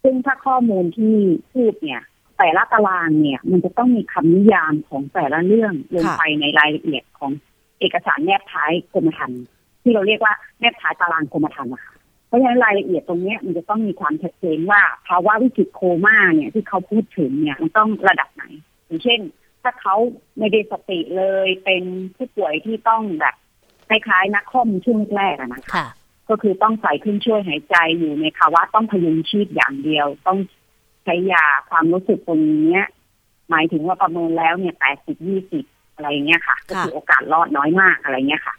S4: ซึ่งถ้าข้อมูลที่พูดเนี่ย แต่ละตารางเนี่ย มันจะต้องมีคำนิยามของแต่ละเรื่องลงไปในรายละเอียดของเอกสารแนบท้ายกรมธรรม์ที่เราเรียกว่าแนบท้ายตารางกรมธรรม์อะคะเพราะฉะนั้นรายละเอียดตรงนี้มันจะต้องมีความชัดเจนว่าภาวะวิกฤตโคม่าเนี่ยที่เขาพูดถึงเนี่ยมันต้องระดับไหน อย่างเช่น ถ้าเขาไม่ได้สติเลยเป็นผู้ป่วยที่ต้องแบบคล้ายๆนักข้อมช่วงแรกๆอะนะคะ
S2: คะ
S4: ก็คือต้องใส่เครื่องช่วยหายใจอยู่ในภาวะต้องพยุงชีพอย่างเดียว ต้องใช้ยาความรู้สึกตรงเนี้ยหมายถึงว่าประเมินแล้วเนี่ยแปดสิบยี่สิบอะไรเงี้ยค่ะ ก็คือโอกาสรอดน้อยมากอะไรเงี้ยค่ะ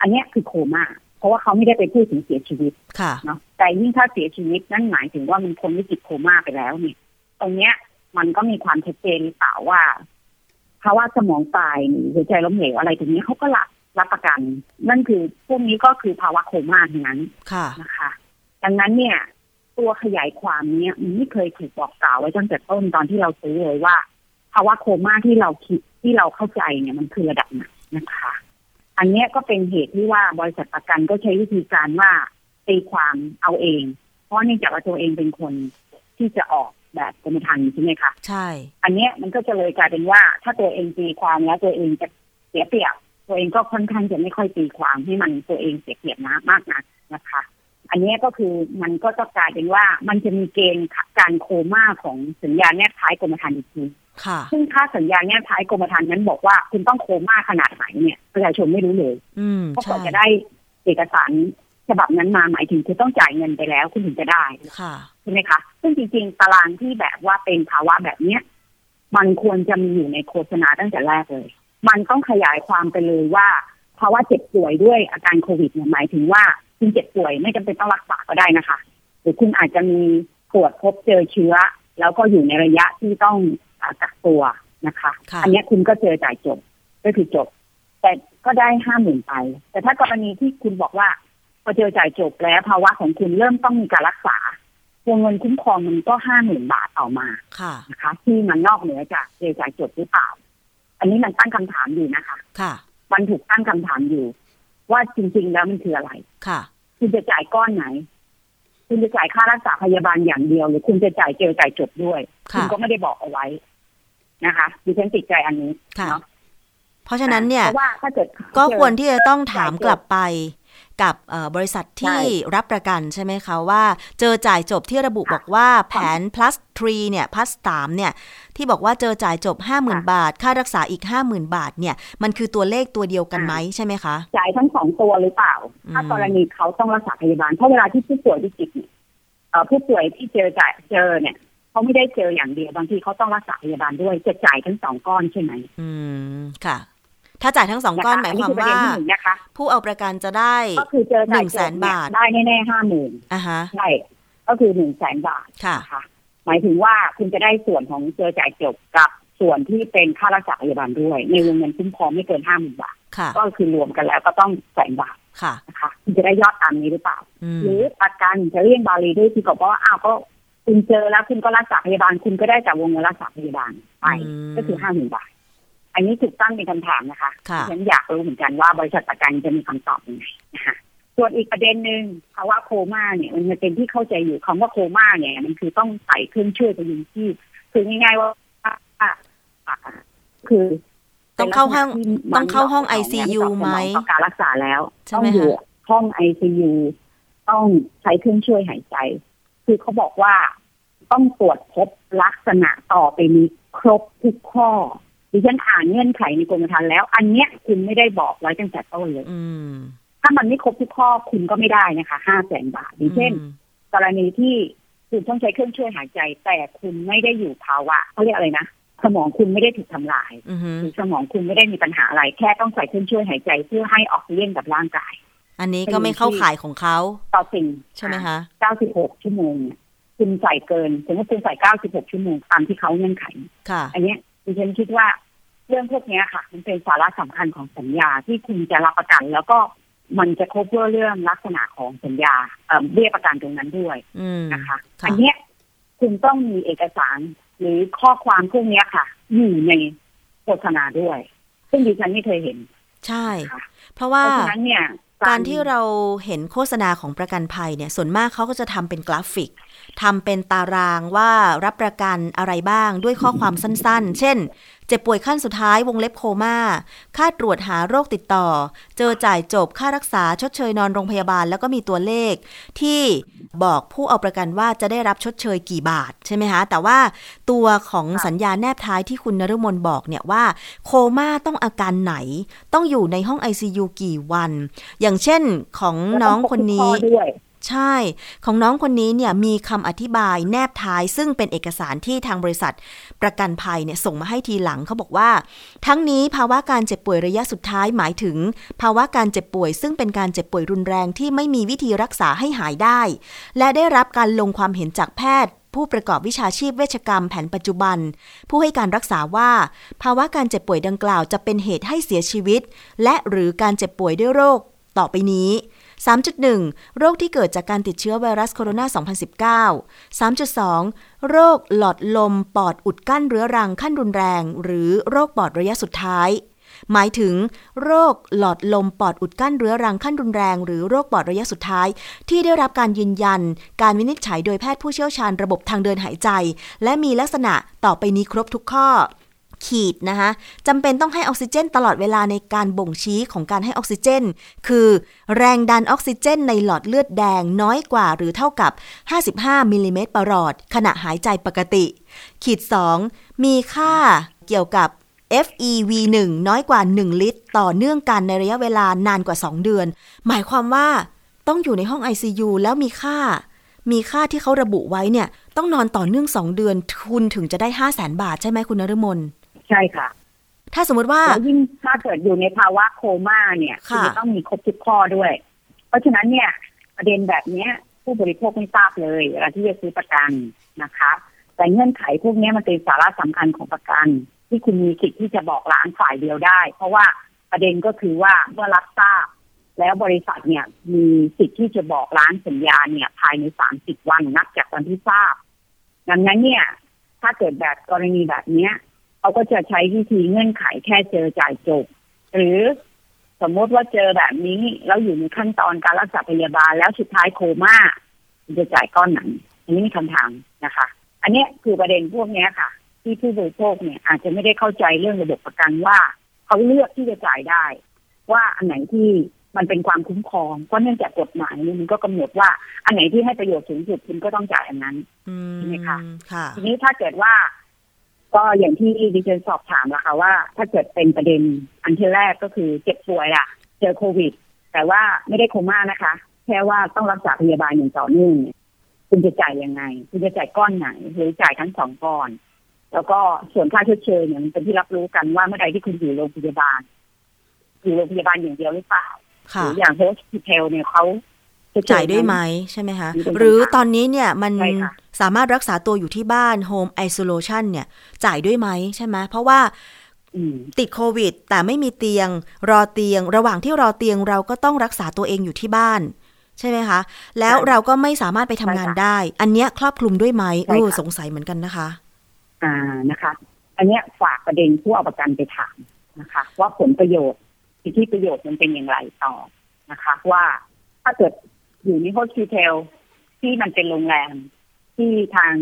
S4: อันเนี้ยคือโคม่าเพราะว่าเขาไม่ได้ไปพูดถึงเสียชีวิต
S2: ค่ะ
S4: เนาะแต่ยิ่งถ้าเสียชีวิตนั่นหมายถึงว่ามันพ้นวิกฤตโคม่าไปแล้วเนี่ยตรงเนี้ย มันก็มีความชัดเจนหรือเปล่าว่าภาวะสมองตายหรือหัวใจล้มเหลวอะไรตรงนี้เขาก็รับ รับประกัน นั่นคือพวกนี้ก็คือภาวะโคม่าทั้งนั้น
S2: ค่ะ
S4: นะคะดังนั้นเนี่ย ตัวขยายความเนี้ยมันไม่เคยถูกบอกกล่าวไว้ตั้งแต่ต้นตอนที่เราซื้อเลยว่า ภาวะโคม่าที่เราคิดที่เราเข้าใจเนี่ยมันคือระดับไหนนะคะ อันเนี้ยก็เป็นเหตุที่ว่าบริษัทประกันก็ใช้วิธีการว่าตีความเอาเอง เพราะเนื่องจากว่าตัวเองเป็นคนที่จะออกแบบกรมธรรม์ใช่ไหมคะ
S2: ใช่
S4: อันเนี้ยมันก็จะเลยกลายเป็นว่า ถ้าตัวเองตีความแล้วตัวเองจะเสียเปรียบ ตัวเองก็ค่อนข้างจะไม่ค่อยตีความให้มันตัวเองเสียเปรียบนะมากนักนะคะ อันเนี้ยก็คือมันก็จะกลายเป็นว่ามันจะมีเกณฑ์การโคม่าของสัญญาณแนบท้ายกรมธรรม์อีกที
S2: ค่ะ
S4: ซึ่งถ้าสัญญาณแนบท้ายกรมธรรม์นั้นบอกว่าคุณต้องโคม่าขนาดไหนเนี่ยประชาชนไม่รู้เลย
S2: อืม
S4: เพราะก
S2: ใช่
S4: ว่าจะได้เอกสารฉบับนั้นมาหมายถึงคุณต้องจ่ายเงินไปแล้วคุณถึงจะได้
S2: ค่ะ
S4: ใช่ไหมคะ ซึ่งจริงๆ ตารางที่แบบว่าเป็นภาวะแบบเนี้ย มันควรจะมีอยู่ในโฆษณาตั้งแต่แรกเลย มันต้องขยายความไปเลยว่าภาวะเจ็บป่วยด้วยอาการโควิดเนี่ยหมายถึงว่าคุณเจ็บป่วยไม่จำเป็นต้องรักษาก็ได้นะคะ หรือคุณอาจจะมีตรวจพบเจอเชื้อ แล้วก็อยู่ในระยะที่ต้องอากักตัวนะคะ
S2: ค่ะ
S4: อันเนี้ยคุณก็เจอจ่ายจบก็คือจบ แต่ก็ได้ห้าหมื่นไป แต่ถ้ากรณีที่คุณบอกว่าพอเจอจ่ายจบแล้วภาวะของคุณเริ่มต้องมีการรักษาวงเงินคุ้มครองมันก็ห้าหมื่นบาทออกมา
S2: ค่ะ
S4: นะคะ ที่มันนอกเหนือจากเจอจ่ายจบหรือเปล่า อันนี้มันตั้งคำถามอยู่นะคะ
S2: ค่ะ
S4: มันถูกตั้งคำถามอยู่ ว่าจริง ๆ แล้วมันคืออะไร
S2: ค่ะ
S4: คุณจะจ่ายก้อนไหน คุณจะจ่ายค่ารักษาพยาบาลอย่างเดียว หรือคุณจะจ่ายเจอจ่ายจบด้วย
S2: ค่ะ
S4: ณก็ไม่ได้บอกเอาไว้นะคะดิฉันติดใจอันนี้
S2: ค่ะ
S4: เนาะ
S2: เพราะฉะนั้นเนี่ย
S4: เพราะว่าถ้าเกิด
S2: ก็
S4: เจอ
S2: ควรที่จะต้องถามกลับไป กับเอ่อบริษัทที่
S4: ใช่
S2: รับประกันใช่ไหมคะว่า เจอจ่ายจบที่ระบุ
S4: ค่ะ
S2: บอกว่าแผน plus 3เนี่ย plus 3เนี่ย ที่บอกว่าเจอจ่ายจบ 50,000 บาท ค่ารักษาอีก 50,000 บาทเนี่ย มันคือตัวเลขตัวเดียวกันไหมใช่ไหมคะ
S4: จ่ายทั้งสองตัวหรือเปล่า
S2: อืม
S4: ถ้ากรณีเขาต้องรักษาพยาบาล เพราะเวลาที่ผู้ป่วยวิกฤตเนี่ยเอ่อผู้ป่วยที่เจอจ่ายเจอเนี่ยเขาไม่ได้เจออย่างเดียวบางทีเขาต้องรักษาพยาบาลด้วยจะจ่ายทั้งสองก้อนใช่ไหม
S2: อืม ค่ะ ถ้าจ่ายทั้งสองก้อนหมายความ
S4: ประ
S2: ว่า
S4: เด็นที่หนึ่งนะคะ
S2: ผู้เอาประกันจะได้
S4: ก็คือเจอจ่ายจ
S2: 100,000
S4: บเนี่ย
S2: บาท
S4: ได้แน่ๆห้าหมื่น
S2: อะฮะ
S4: ใช่ก็คือหนึ่งแสนบาท
S2: ค่ะ
S4: นะคะหมายถึงว่าคุณจะได้ส่วนของเจอจ่ายจบกับส่วนที่เป็นค่ารักษาพยาบาลด้วย ในวงเงินคุ้มครองไม่เกินห้าหมื่นบาท
S2: ค่ะ
S4: ก็คือรวมกันแล้วก็ต้องแสนบาท
S2: ค่ะ
S4: นะคะคุณจะได้ยอดตามนี้หรือเปล่า
S2: อืม
S4: หรือประกันจะเรียกบาลีด้วยที่บอกว่าอ้าวก็คุณเจอแล้วคุณก็รักษาพยาบาลคุณก็ได้จากวงเงินรักษาพยาบาลไป
S2: อืม
S4: ก็คือห้าหมื่นบาท อันนี้ถูกตั้งเป็นคำถามนะคะ
S2: ค่ะ
S4: ฉันอยากรู้เหมือนกันว่าบริษัทประกันจะมีคำตอบยังไงนะคะส่วนอีกประเด็นหนึ่งภาวะโคม่าเนี่ยมันเป็นที่เข้าใจอยู่คำว่าโคม่าเนี่ยมันคือต้องใส่เครื่องช่วยพยุงชีพคือง่ายๆว่าคือ
S2: ต้องเข้าห้อง
S4: ป็นลักษณะที่
S2: ต้องเข้าห้อง
S4: มัน
S2: ICU
S4: ตอบสน
S2: ไหม
S4: ต่อการรักษาแล้ว
S2: ใช่
S4: ต้อง
S2: ไหม
S4: อยู่
S2: คะ
S4: ห้องไอซียูต้องใช้เครื่องช่วยหายใจ คือเขาบอกว่าต้องตรวจพบลักษณะต่อไปนี้ครบทุกข้อ ดิฉันอ่านเงื่อนไขในกรมธรรม์แล้ว อันเนี้ยคุณไม่ได้บอกไว้ตั้งแต่ต้นเลย
S2: อืม
S4: ถ้ามันไม่ครบทุกข้อคุณก็ไม่ได้นะคะห้าแสนบาทอย่างเช่น
S2: อืม
S4: กรณีที่คุณต้องใช้เครื่องช่วยหายใจ แต่คุณไม่ได้อยู่ภาวะเขาเรียกอะไรนะสมองคุณไม่ได้ถูกทำลาย
S2: อือฮึ
S4: หรือสมองคุณไม่ได้มีปัญหาอะไร แค่ต้องใส่เครื่องช่วยหายใจเพื่อให้ออกซิเจนกับร่างกาย
S2: อันนี้ก็ไม่เข้าข่ายของเขา
S4: ต่อสิ่ง
S2: ใช่ไหมคะ
S4: 96ชั่วโมงเนี่ยคุณใส่เกินสมมติคุณใส่96ชั่วโมงตามที่เขาเงื่อนไข
S2: ค่ะ
S4: อันเนี้ยดิฉันคิดว่า เรื่องพวกเนี้ยค่ะ มันเป็นสาระสำคัญของสัญญาที่คุณจะรับประกัน แล้วก็มันจะครบเรื่องลักษณะของสัญญาเอ่อเบี้ยประกันตรงนั้นด้วย
S2: อืม
S4: นะคะ
S2: ค่ะ
S4: อันเนี้ยคุณต้องมีเอกสารหรือข้อความพวกเนี้ยค่ะ อยู่ในโฆษณาด้วย ซึ่งดิฉันไม่เคยเห็น
S2: ใช่
S4: ค่ะ
S2: เพราะ
S4: เพ
S2: ว่า
S4: ราะฉะนั้นเนี่ย
S2: การที่เราเห็นโฆษณาของประกันภัยเนี่ย ส่วนมากเขาก็จะทำเป็นกราฟิกทำเป็นตารางว่ารับประกันอะไรบ้างด้วยข้อความสั้น ๆ เช่น เจ็บป่วยขั้นสุดท้ายวงเล็บโคม่า ค่าตรวจหาโรคติดต่อ เจอจ่ายจบค่ารักษาชดเชยนอนโรงพยาบาลแล้วก็มีตัวเลข ที่บอกผู้เอาประกันว่าจะได้รับชดเชยกี่บาทใช่ไหมคะ แต่ว่าตัวของสัญญาแนบท้ายที่คุณนฤมลบอกเนี่ยว่าโคม่าต้องอาการไหน ต้องอยู่ในห้อง ICU กี่วัน อย่างเช่นของน้องคนนี้ ใช่ ของน้องคนนี้เนี่ยมีคำอธิบายแนบท้าย ซึ่งเป็นเอกสารที่ทางบริษัท ประกันภัยเนี่ยส่งมาให้ทีหลังเขาบอกว่า ทั้งนี้ภาวะการเจ็บป่วยระยะสุดท้ายหมายถึง ภาวะการเจ็บป่วย ซึ่งเป็นการเจ็บป่วยรุนแรงที่ไม่มีวิธีรักษาให้หายได้ และได้รับการลงความเห็นจากแพทย์ผู้ประกอบวิชาชีพเวชกรรมแผนปัจจุบัน ผู้ให้การรักษาว่า ภาวะการเจ็บป่วยดังกล่าวจะเป็นเหตุให้เสียชีวิต และหรือการเจ็บป่วยด้วยโรค ต่อไปนี้ 3.1 โรคที่เกิดจากการติดเชื้อไวรัสโคโรนา 2019 3.2 โรคหลอดลมปอดอุดกั้นเรื้อรังขั้นรุนแรง หรือโรคปอดระยะสุดท้าย หมายถึง โรคหลอดลมปอดอุดกั้นเรื้อรังขั้นรุนแรง หรือโรคปอดระยะสุดท้าย ที่ได้รับการยืนยัน การวินิจฉัยโดยแพทย์ผู้เชี่ยวชาญระบบทางเดินหายใจ และมีลักษณะต่อไปนี้ครบทุกข้อ ขีดนะคะจำเป็นต้องให้ออกซิเจนตลอดเวลาในการบ่งชี้ของการให้ออกซิเจน คือแรงดันออกซิเจนในหลอดเลือดแดงน้อยกว่าหรือเท่ากับ 55 มิลลิเมตรประหลอด ขณะหายใจปกติ ขีด 2 มีค่าเกี่ยวกับ FEV1 น้อยกว่า 1 ลิตร ต่อเนื่องกันในระยะเวลานานกว่า 2 เดือน หมายความว่าต้องอยู่ในห้อง ICU แล้วมีค่า มีค่าที่เขาระบุไว้เนี่ย ต้องนอนต่อเนื่อง 2 เดือน คุณถึงจะได้ 5 0 0 0 0 0บาทใช่ไหมคุณนฤมล
S4: ใช่ค่ะ
S2: ถ้าสมมติว่า
S4: แล้วยิ่งถ้าเกิดอยู่ในภาวะโคม่าเนี่ยณ
S2: ค่ะ
S4: จะต้องมีครบทุกข้อด้วย เพราะฉะนั้นเนี่ย ประเด็นแบบเนี้ย ผู้บริโภคไม่ทราบเลยเวลาที่จะซื้อประกันนะคะ แต่เงื่อนไขพวกเนี้ยมันเป็นสาระสำคัญของประกัน ที่คุณมีสิทธิ์ที่จะบอกร้านฝ่ายเดียวได้ เพราะว่าประเด็นก็คือว่าเมื่อรับทราบแล้วบริษัทเนี่ยมีสิทธิ์ที่จะบอกร้านสัญญาเนี่ย ภายในสามสิบวันนับจากวันที่ทราบ ดังนั้นเนี่ย ถ้าเกิดแบบกรณีแบบเนี้ย เขาก็จะใช้วิธีเงื่อนไขแค่เจอจ่ายจบ หรือสมมติว่าเจอแบบนี้แล้วอยู่ในขั้นตอนการรักษาพยาบาลแล้วสุดท้ายโคม่าจะจ่ายก้อนไหนอันนี้มีคำถามนะคะ อันนี้คือประเด็นพวกนี้ค่ะ ที่ผู้บริโภคเนี่ยอาจจะไม่ได้เข้าใจเรื่องระบบประกันว่า เขาเลือกที่จะจ่ายได้ ว่าอันไหนที่มันเป็นความคุ้มครองเพราะเนื่องจากกฎหมายนี่มันก็กำหนดว่า อันไหนที่ให้ประโยชน์สูงสุดคุณก็ต้องจ่ายอันนั้นใช่ไหมคะ
S2: ค่ะ
S4: ทีนี้ถ้าเกิดว่า ก็อย่างที่ดิฉันสอบถามแล้วค่ะว่า ถ้าเกิดเป็นประเด็นอันที่แรกก็คือเจ็บป่วยอะเจอโควิด แต่ว่าไม่ได้โคม่านะคะ แค่ว่าต้องรักษาพยาบาลอย่างต่อเนื่องเนี่ยคุณจะจ่ายยังไง คุณจะจ่ายก้อนไหนหรือจ่ายทั้งสองก้อน แล้วก็ส่วนค่าชดเชยเนี่ยมันเป็นที่รับรู้กันว่าเมื่อใดที่คุณอยู่โรงพยาบาล อยู่โรงพยาบาลอย่างเดียวหรือเปล่าห
S2: ค่ะ
S4: รืออย่างโฮสพิทลเนี่ยเขาชดเช
S2: จ่ายด้วยไหมใช่ไหมคะ
S4: มีเป็น
S2: หรือ
S4: ปัญหา
S2: ตอนนี้เนี่ยมัน
S4: ใช่ค่ะ
S2: สามารถรักษาตัวอยู่ที่บ้าน Home Isolation เนี่ยจ่ายด้วยไหมใช่ไหมเพราะว่า
S4: อืม
S2: ติดโควิด แต่ไม่มีเตียง รอเตียง ระหว่างที่รอเตียงเราก็ต้องรักษาตัวเองอยู่ที่บ้าน ใช่ไหมคะ แล้ว
S4: ใช่
S2: เราก็ไม่สามารถไปทำงาน
S4: ใช่ค่ะ
S2: ได้ อันเนี้ยครอบคลุมด้วยไหม
S4: ใช่
S2: เออ
S4: ค่ะ
S2: สงสัยเหมือนกันนะคะ
S4: อ่านะคะ อันเนี้ยฝากประเด็นผู้เอาประกันไปถามนะคะ ว่าผลประโยชน์สิทธิประโยชน์มันเป็นอย่างไรต่อนะคะ ว่าถ้าเกิดอยู่ในโฮสพิทลที่มันเป็นโรงแรม ที่ทาง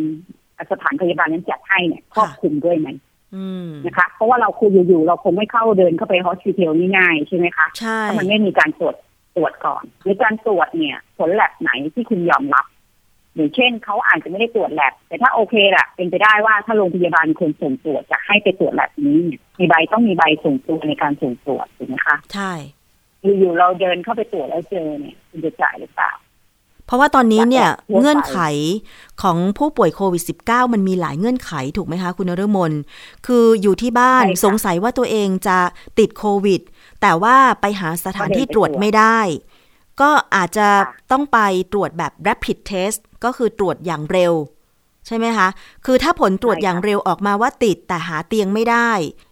S4: สถานพยาบาลนั้นจัดให้เนี่ยครอบคลุมด้วยไหม
S2: อืม
S4: นะคะ เพราะว่าเราคุยอยู่ๆเราคงไม่เข้าเดินเข้าไปโฮสพิทลง่ายๆใช่ไหมคะ
S2: ใช่
S4: ถ้ามันไม่มีการตรวจตรวจก่อนหรือการตรวจเนี่ย ผลแลบไหนที่คุณยอมรับอย่างเช่นเขาอาจจะไม่ได้ตรวจแลบแต่ถ้าโอเคแหละเป็นไปได้ว่าถ้าโรงพยาบาลควรส่งตรวจจะให้ไปตรวจแลบนี้เนี่ยมีใบต้องมีใบส่งตัวในการส่งตรวจถูกไหมคะ
S2: ใช่
S4: อยู่ๆเราเดินเข้าไปตรวจแล้วเจอเนี่ยคุณจะจ่ายหรือเปล่า
S2: เพราะว่าตอนนี้เนี่ย
S4: จากทั่วไป
S2: เงื่อนไขของผู้ป่วยโควิด -19 มันมีหลายเงื่อนไขถูกไหมคะ คุณนฤมลคืออยู่ที่บ้าน
S4: ใช่ค่ะ
S2: สงสัยว่าตัวเองจะติดโควิด แต่ว่าไปหาสถานที่ตรวจไม่ได้ ก็อาจจะ
S4: ค่ะ
S2: ต้องไปตรวจแบบ rapid test ก็คือตรวจอย่างเร็ว ใช่ไหมคะ คือถ้าผลตรวจอย่างเร็วออกมาว่าติดแต่หาเตียงไม่ได้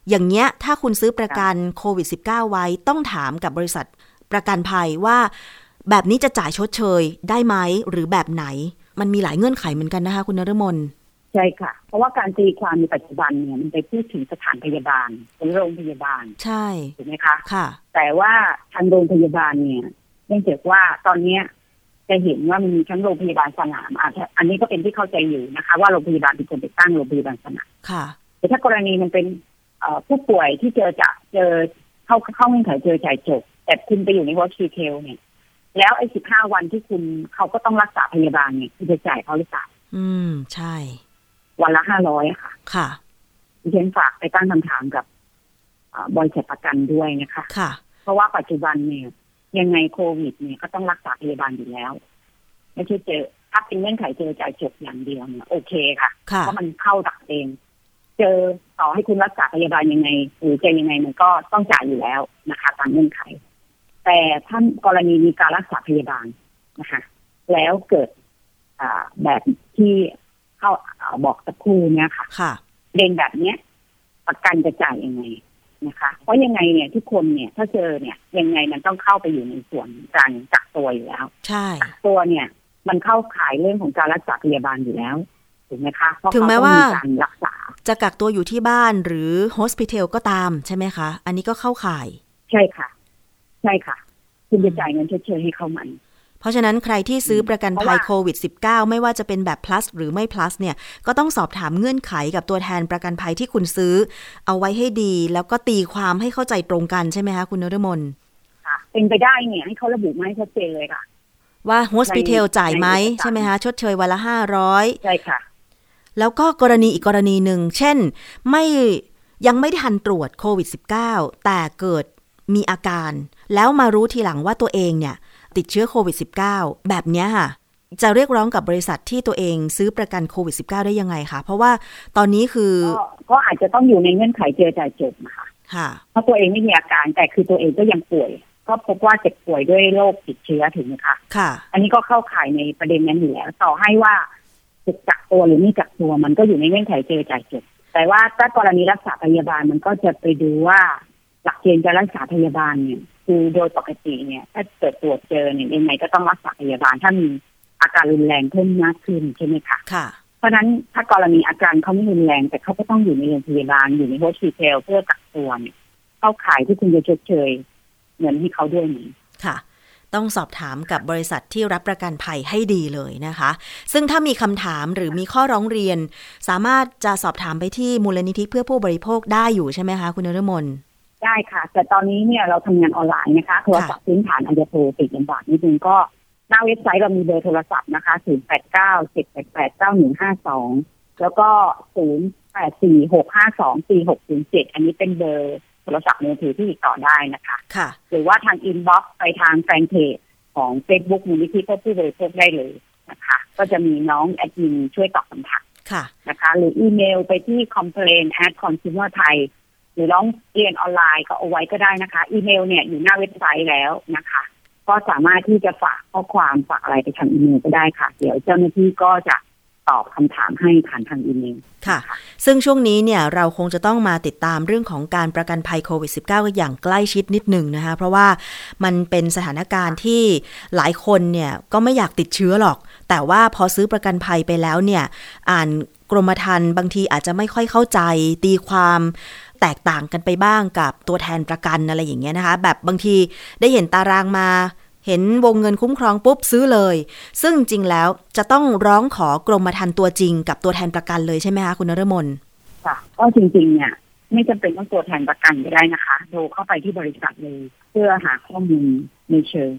S2: อย่างเงี้ยถ้าคุณซื้อประกันโควิด -19 ไว้ต้องถามกับบริษัทประกันภัยว่า แบบนี้จะจ่ายชดเชยได้ไหมหรือแบบไหน มันมีหลายเงื่อนไขเหมือนกันนะคะ คุณนฤมล
S4: ใช่ค่ะ เพราะว่าการตีความในปัจจุบันเนี่ยมันไปพูดถึงสถานพยาบาลเป็นโรงพยาบาล
S2: ใช่
S4: ถูกไหมคะ
S2: ค่ะ
S4: แต่ว่าทางโรงพยาบาลเนี่ยเนื่องจากว่าตอนเนี้ยจะเห็นว่ามันมีทั้งโรงพยาบาลสนามอาจจะอันนี้ก็เป็นที่เข้าใจอยู่นะคะ ว่าโรงพยาบาลเป็นคนไปตั้งโรงพยาบาลสนาม
S2: ค่ะ
S4: แต่ถ้ากรณีมันเป็นเอ่อผู้ป่วยที่เจอจะเจอเข้าเข้าเงื่อนไขเจอจ่ายจบแต่คุณไปอยู่ในวอชิเทลเนี่ย แล้วไอ้สิบห้าวันที่คุณเขาก็ต้องรักษาพยาบาลเนี่ยคุณจะจ่ายเขาหรือเปล่า
S2: อืม ใช่
S4: วันละห้าร้อยค่ะ
S2: ค่ะ
S4: ดิฉันฝากไปตั้งคำถามกับเอ่อบริษัทประกันด้วยนะคะ
S2: ค่ะ
S4: เพราะว่าปัจจุบันเนี่ย ยังไงโควิดเนี่ยก็ต้องรักษาพยาบาลอยู่แล้วไม่ใช่เจอถ้าเป็นเงื่อนไขเจอจ่ายจบอย่างเดียวเนี่ยโอเคค่ะ
S2: ค่ะ
S4: เพราะมันเข้าตักเองเจอต่อให้คุณรักษาพยาบาลยังไง หรือจะยังไงมันก็ต้องจ่ายอยู่แล้วนะคะ ตามเงื่อนไข แต่ถ้ากรณีมีการรักษาพยาบาลนะคะ แล้วเกิดอ่าแบบที่เข้าอ่าบอกสักครู่เนี่ยค่ะ
S2: ค่ะ
S4: เด่นแบบเนี้ยประกันจะจ่ายยังไงนะคะ เพราะยังไงเนี่ยทุกคนเนี่ย ถ้าเจอเนี่ย ยังไงมันต้องเข้าไปอยู่ในส่วนการกักตัวอยู่แล้ว
S2: ใช่
S4: กักตัวเนี่ย มันเข้าข่ายเรื่องของการรักษาพยาบาลอยู่แล้วถูกไหมคะเพราะ
S2: ถึง
S4: เขา
S2: แม้
S4: ต้อง
S2: ว่า
S4: มีการรักษา
S2: จะกักตัวอยู่ที่บ้านหรือโฮสพิทอลก็ตามใช่ไหมคะ อันนี้ก็เข้าข่าย
S4: ใช่ค่ะ ใช่ค่ะ คุณจะจ่ายเงินชดเชยให้เขาไหม
S2: เพราะฉะนั้นใครที่ซื้อประกัน
S4: เพราะ
S2: ภัย
S4: ว่า
S2: โควิด -19 ไม่ว่าจะเป็นแบบ plus หรือไม่ plus เนี่ย ก็ต้องสอบถามเงื่อนไขกับตัวแทนประกันภัยที่คุณซื้อ เอาไว้ให้ดี แล้วก็ตีความให้เข้าใจตรงกันใช่ไหมคะคุณนฤมล
S4: ค่ะ เป็นไปได้เนี่ยให้เขาระบุมาให้ชัดเจนเลยค่ะ
S2: ว่าโฮสพิทอล
S4: ใน
S2: จ่ายไหม
S4: ในเอกสาร
S2: ใช่ไหมคะชดเชยวันละ500
S4: ใช่ค่ะ
S2: แล้วก็กรณีอีกกรณีหนึ่งเช่น ไม่ยังไม่ทันตรวจโควิด -19 แต่เกิด มีอาการ แล้วมารู้ทีหลังว่าตัวเองเนี่ย ติดเชื้อโควิด -19 แบบเนี้ยค่ะ จะเรียกร้องกับบริษัทที่ตัวเองซื้อประกันโควิด -19 ได้ยังไงคะ เพราะว่าตอนนี้คือ
S4: ก็ก็อาจจะต้องอยู่ในเงื่อนไขเจอจ่ายจบนะคะ
S2: ค่ะ
S4: เพราะตัวเองไม่มีอาการแต่คือตัวเองก็ยังป่วย ก็พบว่าเจ็บป่วยด้วยโรคติดเชื้อถึงไหมคะ
S2: ค่ะ
S4: อันนี้ก็เข้าข่ายในประเด็นนั้นอยู่แล้วต่อให้ว่าจะกักตัวหรือไม่กักตัวมันก็อยู่ในเงื่อนไขเจอจ่ายจบแต่ว่าถ้ากรณีรักษาพยาบาลมันก็จะไปดูว่า หลักเกณฑ์การรักษาพยาบาลเนี่ยคือโดยปกติเนี่ยถ้าเกิดตรวจเจอเนี่ยยังไงก็ต้องรักษาพยาบาลถ้ามีอาการรุนแรงเพิ่มมากขึ้นใช่ไหมคะ
S2: ค่ะ
S4: เพราะฉะนั้นถ้ากรณีอาการเขาไม่รุนแรง แต่เขาก็ต้องอยู่ในโรงพยาบาลอยู่ในโฮสพิทอลเพื่อกักตัวเนี่ยเข้าข่ายที่คุณจะชดเชยเงินให้เขาด้วยไหม
S2: ค่ะต้องสอบถามกับบริษัทที่รับประกันภัยให้ดีเลยนะคะ ซึ่งถ้ามีคำถามหรือมีข้อร้องเรียน สามารถจะสอบถามไปที่มูลนิธิเพื่อผู้บริโภคได้อยู่ใช่ไหมคะ คุณนรมน
S4: ได้ค่ะ แต่ตอนนี้เนี่ยเราทำงานออนไลน์นะคะโทรศัพท์พื้นฐานอาจจะโทรติดลำบากนิดนึงก็หน้าเว็บไซต์เรามีเบอร์โทรศัพท์นะคะ0 8 9 7 8 8 9 1 5 2แล้วก็0 8 4 6 5 2 4 6 0 7อันนี้เป็นเบอร์โทรศัพท์มือถือที่ติดต่อได้นะคะ
S2: ค่ะ
S4: หรือว่าทาง inbox ไปทางแฟนเพจของ Facebook มูลนิธิเพื่อผู้บริโภคได้เลยนะคะ ก็จะมีน้องแอดมินช่วยตอบคำถาม
S2: ค่ะ
S4: นะคะ หรืออีเมลไปที่ complain at consumer thai หรือร้องเรียนออนไลน์ก็เอาไว้ก็ได้นะคะ อีเมลเนี่ยอยู่หน้าเว็บไซต์แล้วนะคะ ก็สามารถที่จะฝากข้อความฝากอะไรไปทางอีเมลก็ได้ค่ะ เดี๋ยวเจ้าหน้าที่ก็จะตอบคำถามให้ผ่านทางอีเมล
S2: ค่ะ ซึ่งช่วงนี้เนี่ยเราคงจะต้องมาติดตามเรื่องของการประกันภัยโควิด -19 กันอย่างใกล้ชิดนิดหนึ่งนะคะ เพราะว่ามันเป็นสถานการณ์ที่หลายคนเนี่ยก็ไม่อยากติดเชื้อหรอก แต่ว่าพอซื้อประกันภัยไปแล้วเนี่ย อ่านกรมธรรม์บางทีอาจจะไม่ค่อยเข้าใจ ตีความ แตกต่างกันไปบ้างกับตัวแทนประกันอะไรอย่างเงี้ยนะคะ แบบบางทีได้เห็นตารางมาเห็นวงเงินคุ้มครองปุ๊บซื้อเลย ซึ่งจริงแล้วจะต้องร้องขอกรมธรรม์ตัวจริง กับตัวแทนประกันเลยใช่ไหมคะคุณนรมน
S4: ค่ะก็จริงๆเนี่ยไม่จำเป็นต้องตัวแทนประกันก็ได้นะคะโทรเข้าไปที่บริษัทเลย เพื่อหาข้อมูลในเชิง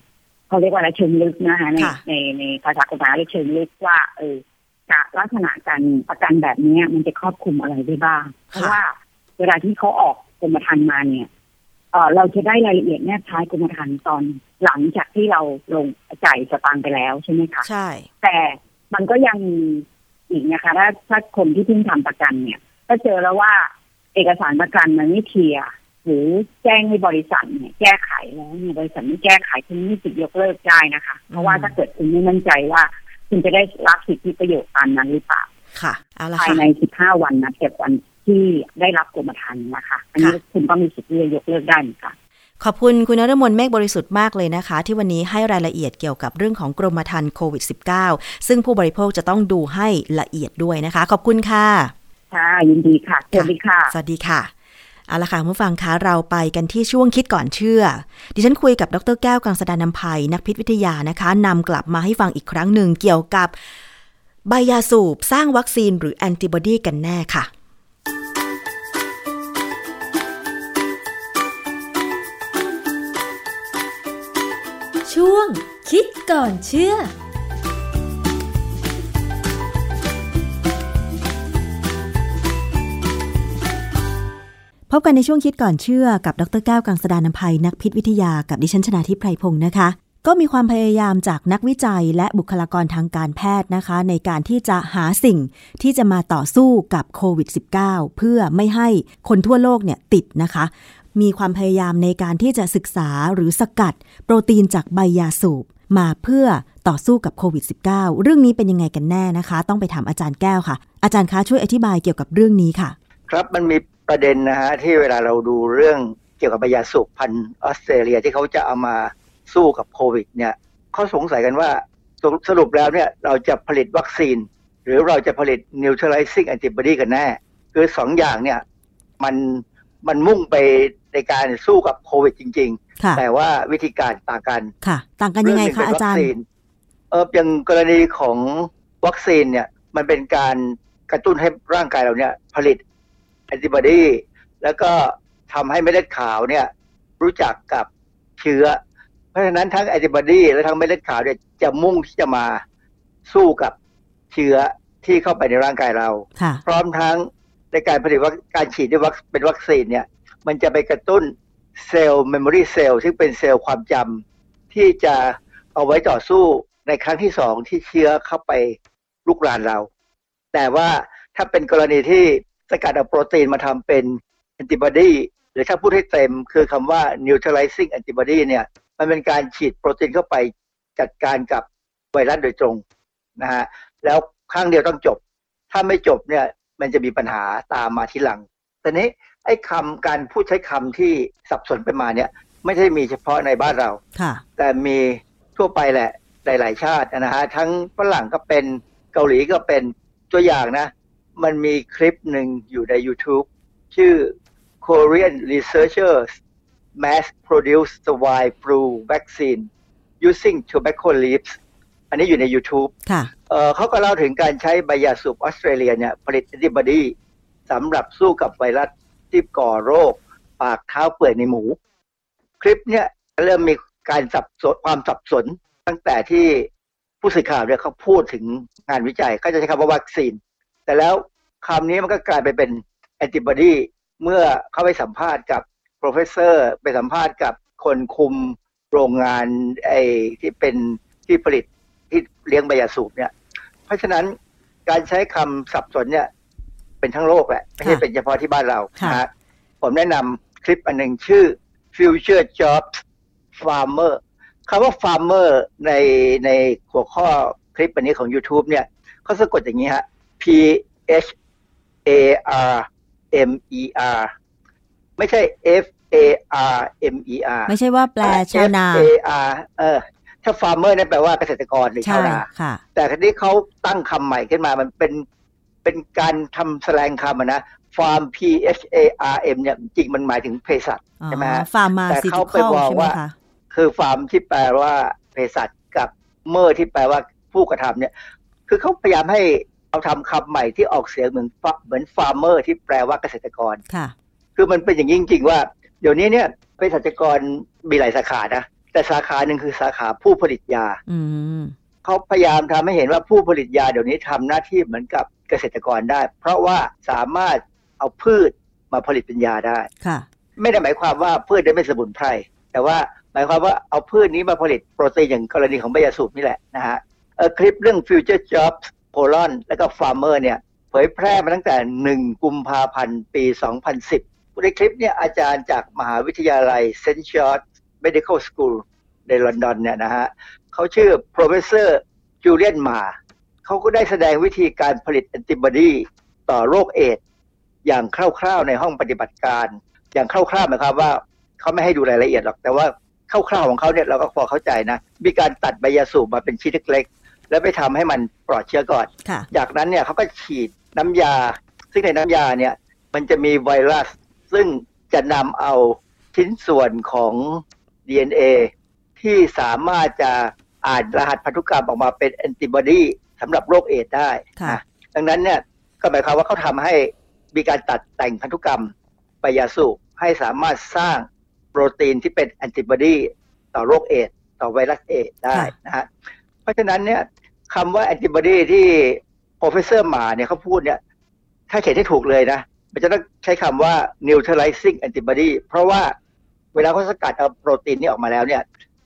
S4: เขาเรียกว่าอะไรเชิงลึกนะคะใน
S2: ค่ะ
S4: ในในภาษากฎหมายเรียกเชิงลึกว่าเออจะลักษณะการประกันแบบเนี้ยมันจะครอบคลุมอะไรได้บ้าง เพราะว่า เวลาที่เขาออกกรมธรรม์มาเนี่ยเออเราจะได้รายละเอียดแนบท้ายกรมธรรม์ตอนหลังจากที่เราลงจ่ายสตางค์ไปแล้วใช่ไหมคะ
S2: ใช่
S4: แต่มันก็ยังมีอีกนะคะถ้าถ้าคนที่เพิ่งทำประกันเนี่ย ก็เจอแล้วว่าเอกสารประกันมันไม่เคลียร์หรือแจ้งให้บริษัทเนี่ยแก้ไขแล้วเนี่ยบริษัทไม่แก้ไขคุณไม่สิทธิ์ยกเลิกได้นะคะ เพราะว่าถ้าเกิดคุณไม่มั่นใจว่าคุณจะได้รับสิทธิประโยชน์ตามนั้นหรือเปล่า
S2: ค่ะเอาละ
S4: ภาย
S2: ค่ะ
S4: ใน 15 วันนะเก็บวัน ที่ได้รับกรมธรรม์นะคะ อันนี้
S2: ค่ะ
S4: คุณก็มีสิทธิ์ที่จะยกเลิกได้เหมือนกัน
S2: ขอบคุณคุณนรมนเมฆบริสุทธิ์มากเลยนะคะ ที่วันนี้ให้รายละเอียดเกี่ยวกับเรื่องของกรมธรรม์โควิด -19 ซึ่งผู้บริโภคจะต้องดูให้ละเอียดด้วยนะคะ ขอบคุณค่ะ
S4: ค่ะยินดีค่ะสวัสดีค่ะ
S2: สวัสดีค่ะเอาละค่ะคุณผู้ฟังคะเราไปกันที่ช่วงคิดก่อนเชื่อ ดิฉันคุยกับดรแก้วกังสดานนภัยนักพิษวิทยานะคะนำกลับมาให้ฟังอีกครั้งหนึ่งเกี่ยวกับใบยาสูบสร้างวัคซีนหรือแอนติบอดีกันแน่ค่ะ
S5: ช่วง คิดก่อนเชื่อ
S2: พบกันในช่วงคิดก่อนเชื่อกับดรแก้วกังสดานนภัยนักพิษวิทยากับดิฉันชนาทิพไพรพงศ์นะคะ ก็มีความพยายามจากนักวิจัยและบุคลากรทางการแพทย์นะคะ ในการที่จะหาสิ่งที่จะมาต่อสู้กับโควิด -19 เพื่อไม่ให้คนทั่วโลกเนี่ยติดนะคะ มีความพยายามในการที่จะศึกษาหรือสกัด โปรตีนจากใบยาสูบ มาเพื่อต่อสู้กับโควิด -19 เรื่องนี้เป็นยังไงกันแน่นะคะ ต้องไปถามอาจารย์แก้วค่ะ อาจารย์คะช่วยอธิบายเกี่ยวกับเรื่องนี้ค่ะ
S6: ครับมันมีประเด็นนะฮะที่เวลาเราดูเรื่องเกี่ยวกับใบยาสูบพันธุ์ออสเตรเลียที่เขาจะเอามาสู้กับโควิดเนี่ยเขาสงสัยกันว่าสรุปสรุปแล้วเนี่ยเราจะผลิตวัคซีน หรือเราจะผลิต neutralizing antibody กันแน่ คือสองอย่างเนี่ยมันมันมุ่งไป ในการสู้กับโควิดจริง
S2: ค่ะ
S6: ๆแต่ว่าวิธีการต่างกัน
S2: ค่ะ ต่างกันยังไงคะอาจารย์
S6: เงหนึ่งเป็นวัคซีนเอออย่างกรณีของวัคซีนเนี่ยมันเป็นการกระตุ้นให้ร่างกายเราเนี่ยผลิตแอนติบอดีแล้วก็ทำให้เม็ดเลือดขาวเนี่ยรู้จักกับเชื้อ เพราะฉะนั้นทั้งแอนติบอดีและทั้งเม็ดเลือดขาวเนี่ยจะมุ่งที่จะมาสู้กับเชื้อที่เข้าไปในร่างกายเรา
S2: ค่ะ
S6: พร้อมทั้งในการผลิตวัคการฉีดด้วยวัคเป็นวัคซีนเนี่ย มันจะไปกระตุ้นเซลล์ memory cell ซึ่งเป็นเซลล์ความจำที่จะเอาไว้ต่อสู้ในครั้งที่สองที่เชื้อเข้าไปลุกรานเรา แต่ว่าถ้าเป็นกรณีที่สกัดเอาโปรตีนมาทำเป็นแอนติบอดีหรือถ้าพูดให้เต็มคือคำว่า neutralizing antibody เนี่ยมันเป็นการฉีดโปรตีนเข้าไปจัดการกับไวรัสโดยตรงนะฮะแล้วครั้งเดียวต้องจบ ถ้าไม่จบเนี่ยมันจะมีปัญหาตามมาทีหลังแต่นี้ ไอ้คำการพูดใช้คำที่สับสนไปมาเนี่ย ไม่ใช่มีเฉพาะในบ้านเรา
S2: ค่ะ
S6: แต่มีทั่วไปแหละหลาย ๆ ชาตินะฮะทั้งฝรั่งก็เป็นเกาหลีก็เป็นตัวอย่างนะ มันมีคลิปหนึ่งอยู่ใน YouTube ชื่อ Korean researchers mass produce swine flu vaccine using tobacco leaves อันนี้อยู่ใน YouTube
S2: ค่ะ
S6: เอ่อเขาก็เล่าถึงการใช้ใบยาสูบออสเตรเลียเนี่ยผลิตแอนติบอดีสำหรับสู้กับไวรัส ที่ก่อโรค ปากเท้าเปื่อยในหมู คลิปเนี่ยเริ่มมีการสับสนความสับสน ตั้งแต่ที่ผู้สื่อข่าวเนี่ยเขาพูดถึงงานวิจัยก็จะใช้คำว่าวัคซีน แต่แล้วคำนี้มันก็กลายไปเป็นแอนติบอดีเมื่อเขาไปสัมภาษณ์กับ professor ไปสัมภาษณ์กับคนคุมโรงงานไอ้ที่เป็นที่ผลิตที่เลี้ยงใบยาสูบเนี่ย เพราะฉะนั้นการใช้คำสับสนเนี่ย เป็นทั้งโลกแหละไม่ใช่
S2: ค่ะ
S6: เป็นเฉพาะที่บ้านเรา
S2: ค่ะ
S6: นะฮะผมแนะนำคลิปอันหนึ่งชื่อ future jobs farmer คำว่า farmer ในในหัวข้อคลิปอันนี้ของ YouTube เนี่ยเขาสะกดอย่างนี้ฮะ P H A R M E R ไม่ใช่ F A R M E R
S2: ไม่ใช่ว่าแปลชาวนา
S6: F A R เออถ้า farmer นั่นแปลว่าเกษตรกรหรือ
S2: ใช่
S6: ชาวนา
S2: ค่ะ
S6: แต่ทีนี้เขาตั้งคำใหม่ขึ้นมามันเป็น เป็นการทำแสลงคำอะนะ pharm P H A R M เนี่ยจริงมันหมายถึงเภสัช
S2: อ๋อ
S6: ใช่ไหมฮะ
S2: ฟาร์มา
S6: แต่
S2: ซิ
S6: เขา
S2: ติ
S6: ไป
S2: คอล
S6: บอก
S2: ใช่ไหม
S6: ว่า
S2: คะ
S6: คือ pharm ที่แปลว่าเภสัชกับ mer ที่แปลว่าผู้กระทำเนี่ย คือเขาพยายามให้เอาทำคำใหม่ที่ออกเสียงเหมือน far เหมือน farmer ที่แปลว่าเกษตรกร
S2: ค่ะ
S6: คือมันเป็นอย่างนี้จริง ๆ ว่า เดี๋ยวนี้เนี่ยเภสัชกรมีหลายสาขานะแต่สาขาหนึ่งคือสาขาผู้ผลิตยา
S2: อืม
S6: เขาพยายามทำให้เห็นว่าผู้ผลิตยาเดี๋ยวนี้ทำหน้าที่เหมือนกับเกษตรกรได้ เพราะว่าสามารถเอาพืชมาผลิตเป็นยาได้
S2: ค่ะ
S6: ไม่ได้หมายความว่าพืชได้เป็นสมุนไพรแต่ว่าหมายความว่าเอาพืชนี้มาผลิตโปรตีนอย่างกรณีของใบยาสูบนี่แหละนะฮะเอ่อคลิปเรื่อง Future Jobs p o l o n และก็ Farmer เนี่ยเผยแพร่มาตั้งแต่ 1 กุมภาพันธ์ ปี 2010 ในคลิปเนี่ยอาจารย์จากมหาวิทยาลัย St. George Medical School ในลอนดอนเนี่ยนะฮะ เขาชื่อ professor Julian Ma เขาก็ได้แสดงวิธีการผลิตแอนติบอดีต่อโรคเอดส์อย่างคร่าวๆในห้องปฏิบัติการ อย่างคร่าวๆหมายความว่าเขาไม่ให้ดูรายละเอียดหรอก แต่ว่าคร่าวๆของเขาเนี่ยเราก็พอเข้าใจนะ มีการตัดใบยาสูบมาเป็นชิ้นเล็กๆแล้วไปทำให้มันปลอดเชื้อก่อน
S2: ค่ะ
S6: จากนั้นเนี่ยเขาก็ฉีดน้ำยา ซึ่งในน้ำยาเนี่ยมันจะมีไวรัส ซึ่งจะนำเอาชิ้นส่วนของ DNA ที่สามารถจะ อ่านรหัสพันธุกรรมออกมาเป็นแอนติบอดีสำหรับโรคเอดส์ได้
S2: ค่ะ
S6: นะดังนั้นเนี่ยก็หมายความว่าเขาทำให้มีการตัดแต่งพันธุกรรมไปยาสูบให้สามารถสร้างโปรตีนที่เป็นแอนติบอดีต่อโรคเอดส์ต่อไวรัสเอดส์ได้
S2: ค่ะ
S6: นะฮะเพราะฉะนั้นเนี่ยคำว่าแอนติบอดีที่ professor หมาเนี่ยเขาพูดเนี่ยถ้าเขียนให้ถูกเลยนะมันจะต้องใช้คำว่า neutralizing antibody เพราะว่าเวลาเขาสกัดเอาโปรตีนนี้ออกมาแล้วเนี่ย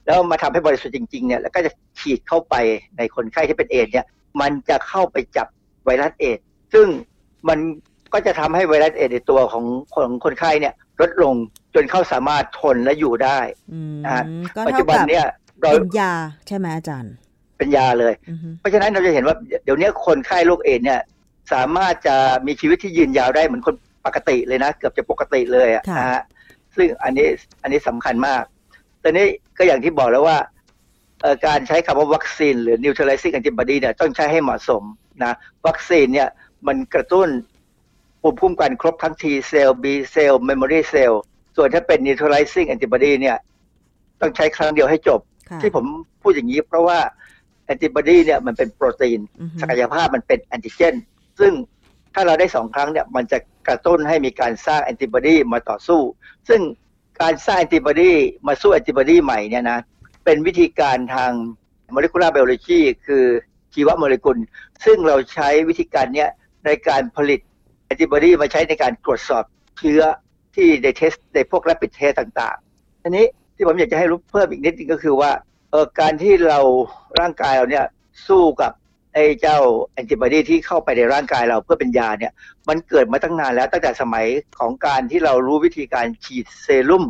S6: แล้วมาทำให้บริสุทธิ์จริงๆเนี่ยแล้วก็จะฉีดเข้าไปในคนไข้ที่เป็นเอดส์เนี่ยมันจะเข้าไปจับไวรัสเอดส์ซึ่งมันก็จะทำให้ไวรัสเอดส์ในตัวของของคนไข้เนี่ยลดลงจนเขาสามารถทนและอยู่ได้
S2: อืม
S6: นะฮะ
S2: ก็
S6: ปัจ
S2: เท่า
S6: จุบัน
S2: กับ
S6: เนี่ยเรา
S2: เป็นยาใช่ไหมอาจารย์
S6: เป็นยาเลย
S2: อือฮึ
S6: เพราะฉะนั้นเราจะเห็นว่าเดี๋ยวนี้คนไข้โรคเอดส์เนี่ยสามารถจะมีชีวิตที่ยืนยาวได้เหมือนคนปกติเลยนะ เกือบจะปกติเลยอะ
S2: ค่ะ
S6: นะฮะซึ่งอันนี้อันนี้สำคัญมากแต่นี้ ก็อย่างที่บอกแล้วว่าเอ่อการใช้คำว่าวัคซีน หรือ neutralizing antibody เนี่ยต้องใช้ให้เหมาะสมนะวัคซีนเนี่ยมันกระตุ้นภูมิคุ้มกันครบทั้ง T เซลล์ B เซลล์ memory cell ส่วนถ้าเป็น neutralizing antibody เนี่ยต้องใช้ครั้งเดียวให้จบ
S2: ค่ะ
S6: ที่ผมพูดอย่างนี้เพราะว่าแอนติบอดีเนี่ยมันเป็นโปรตีน
S2: อือฮึ
S6: ศักยภาพมันเป็นแอนติเจน ซึ่งถ้าเราได้สองครั้งเนี่ยมันจะกระตุ้นให้มีการสร้างแอนติบอดีมาต่อสู้ ซึ่ง การสร้างแอนติบอดีมาสู้แอนติบอดีใหม่เนี่ยนะเป็นวิธีการทาง molecular biology คือชีวโมเลกุล ซึ่งเราใช้วิธีการเนี้ยในการผลิตแอนติบอดีมาใช้ในการตรวจสอบเชื้อที่ใน test ในพวก rapid test ต่างๆทีนี้ที่ผมอยากจะให้รู้เพิ่มอีกนิดนึงก็คือว่าเออการที่เราร่างกายเราเนี่ยสู้กับ ไอ้เจ้าแอนติบอดีที่เข้าไปในร่างกายเราเพื่อเป็นยาเนี่ย มันเกิดมาตั้งนานแล้วตั้งแต่สมัยของการที่เรารู้วิธีการฉีดเซรุ่ม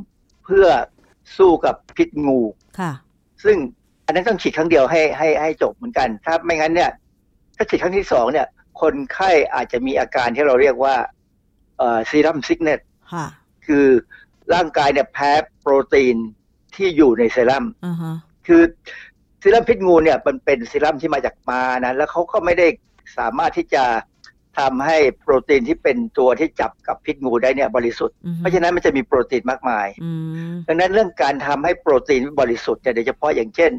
S6: เพื่อสู้กับพิษงู
S2: ค่ะ
S6: ซึ่งอันนั้นต้องฉีดครั้งเดียวให้ให้ให้จบเหมือนกัน ถ้าไม่งั้นเนี่ย ถ้าฉีดครั้งที่สองเนี่ย คนไข้อาจจะมีอาการที่เราเรียกว่าเอ่อซีรัมซิกเนต
S2: ค่ะ
S6: คือร่างกายเนี่ยแพ้โปรตีนที่อยู่ในเซรั่ม
S2: อ่าฮะ
S6: คือเซรั่มพิษงูเนี่ยมันเป็นเซรั่มที่มาจากมานะแล้วเขาก็ไม่ได้สามารถที่จะทำให้โปรตีนที่เป็นตัวที่จับกับพิษงูได้เนี่ยบริสุทธิ์
S2: อือฮึ
S6: เพราะฉะนั้นมันจะมีโปรตีนมากมาย
S2: อืม
S6: ดังนั้นเรื่องการทำให้โปรตีนบริสุทธิ์เนี่ยโดยเฉพาะอย่างเช่น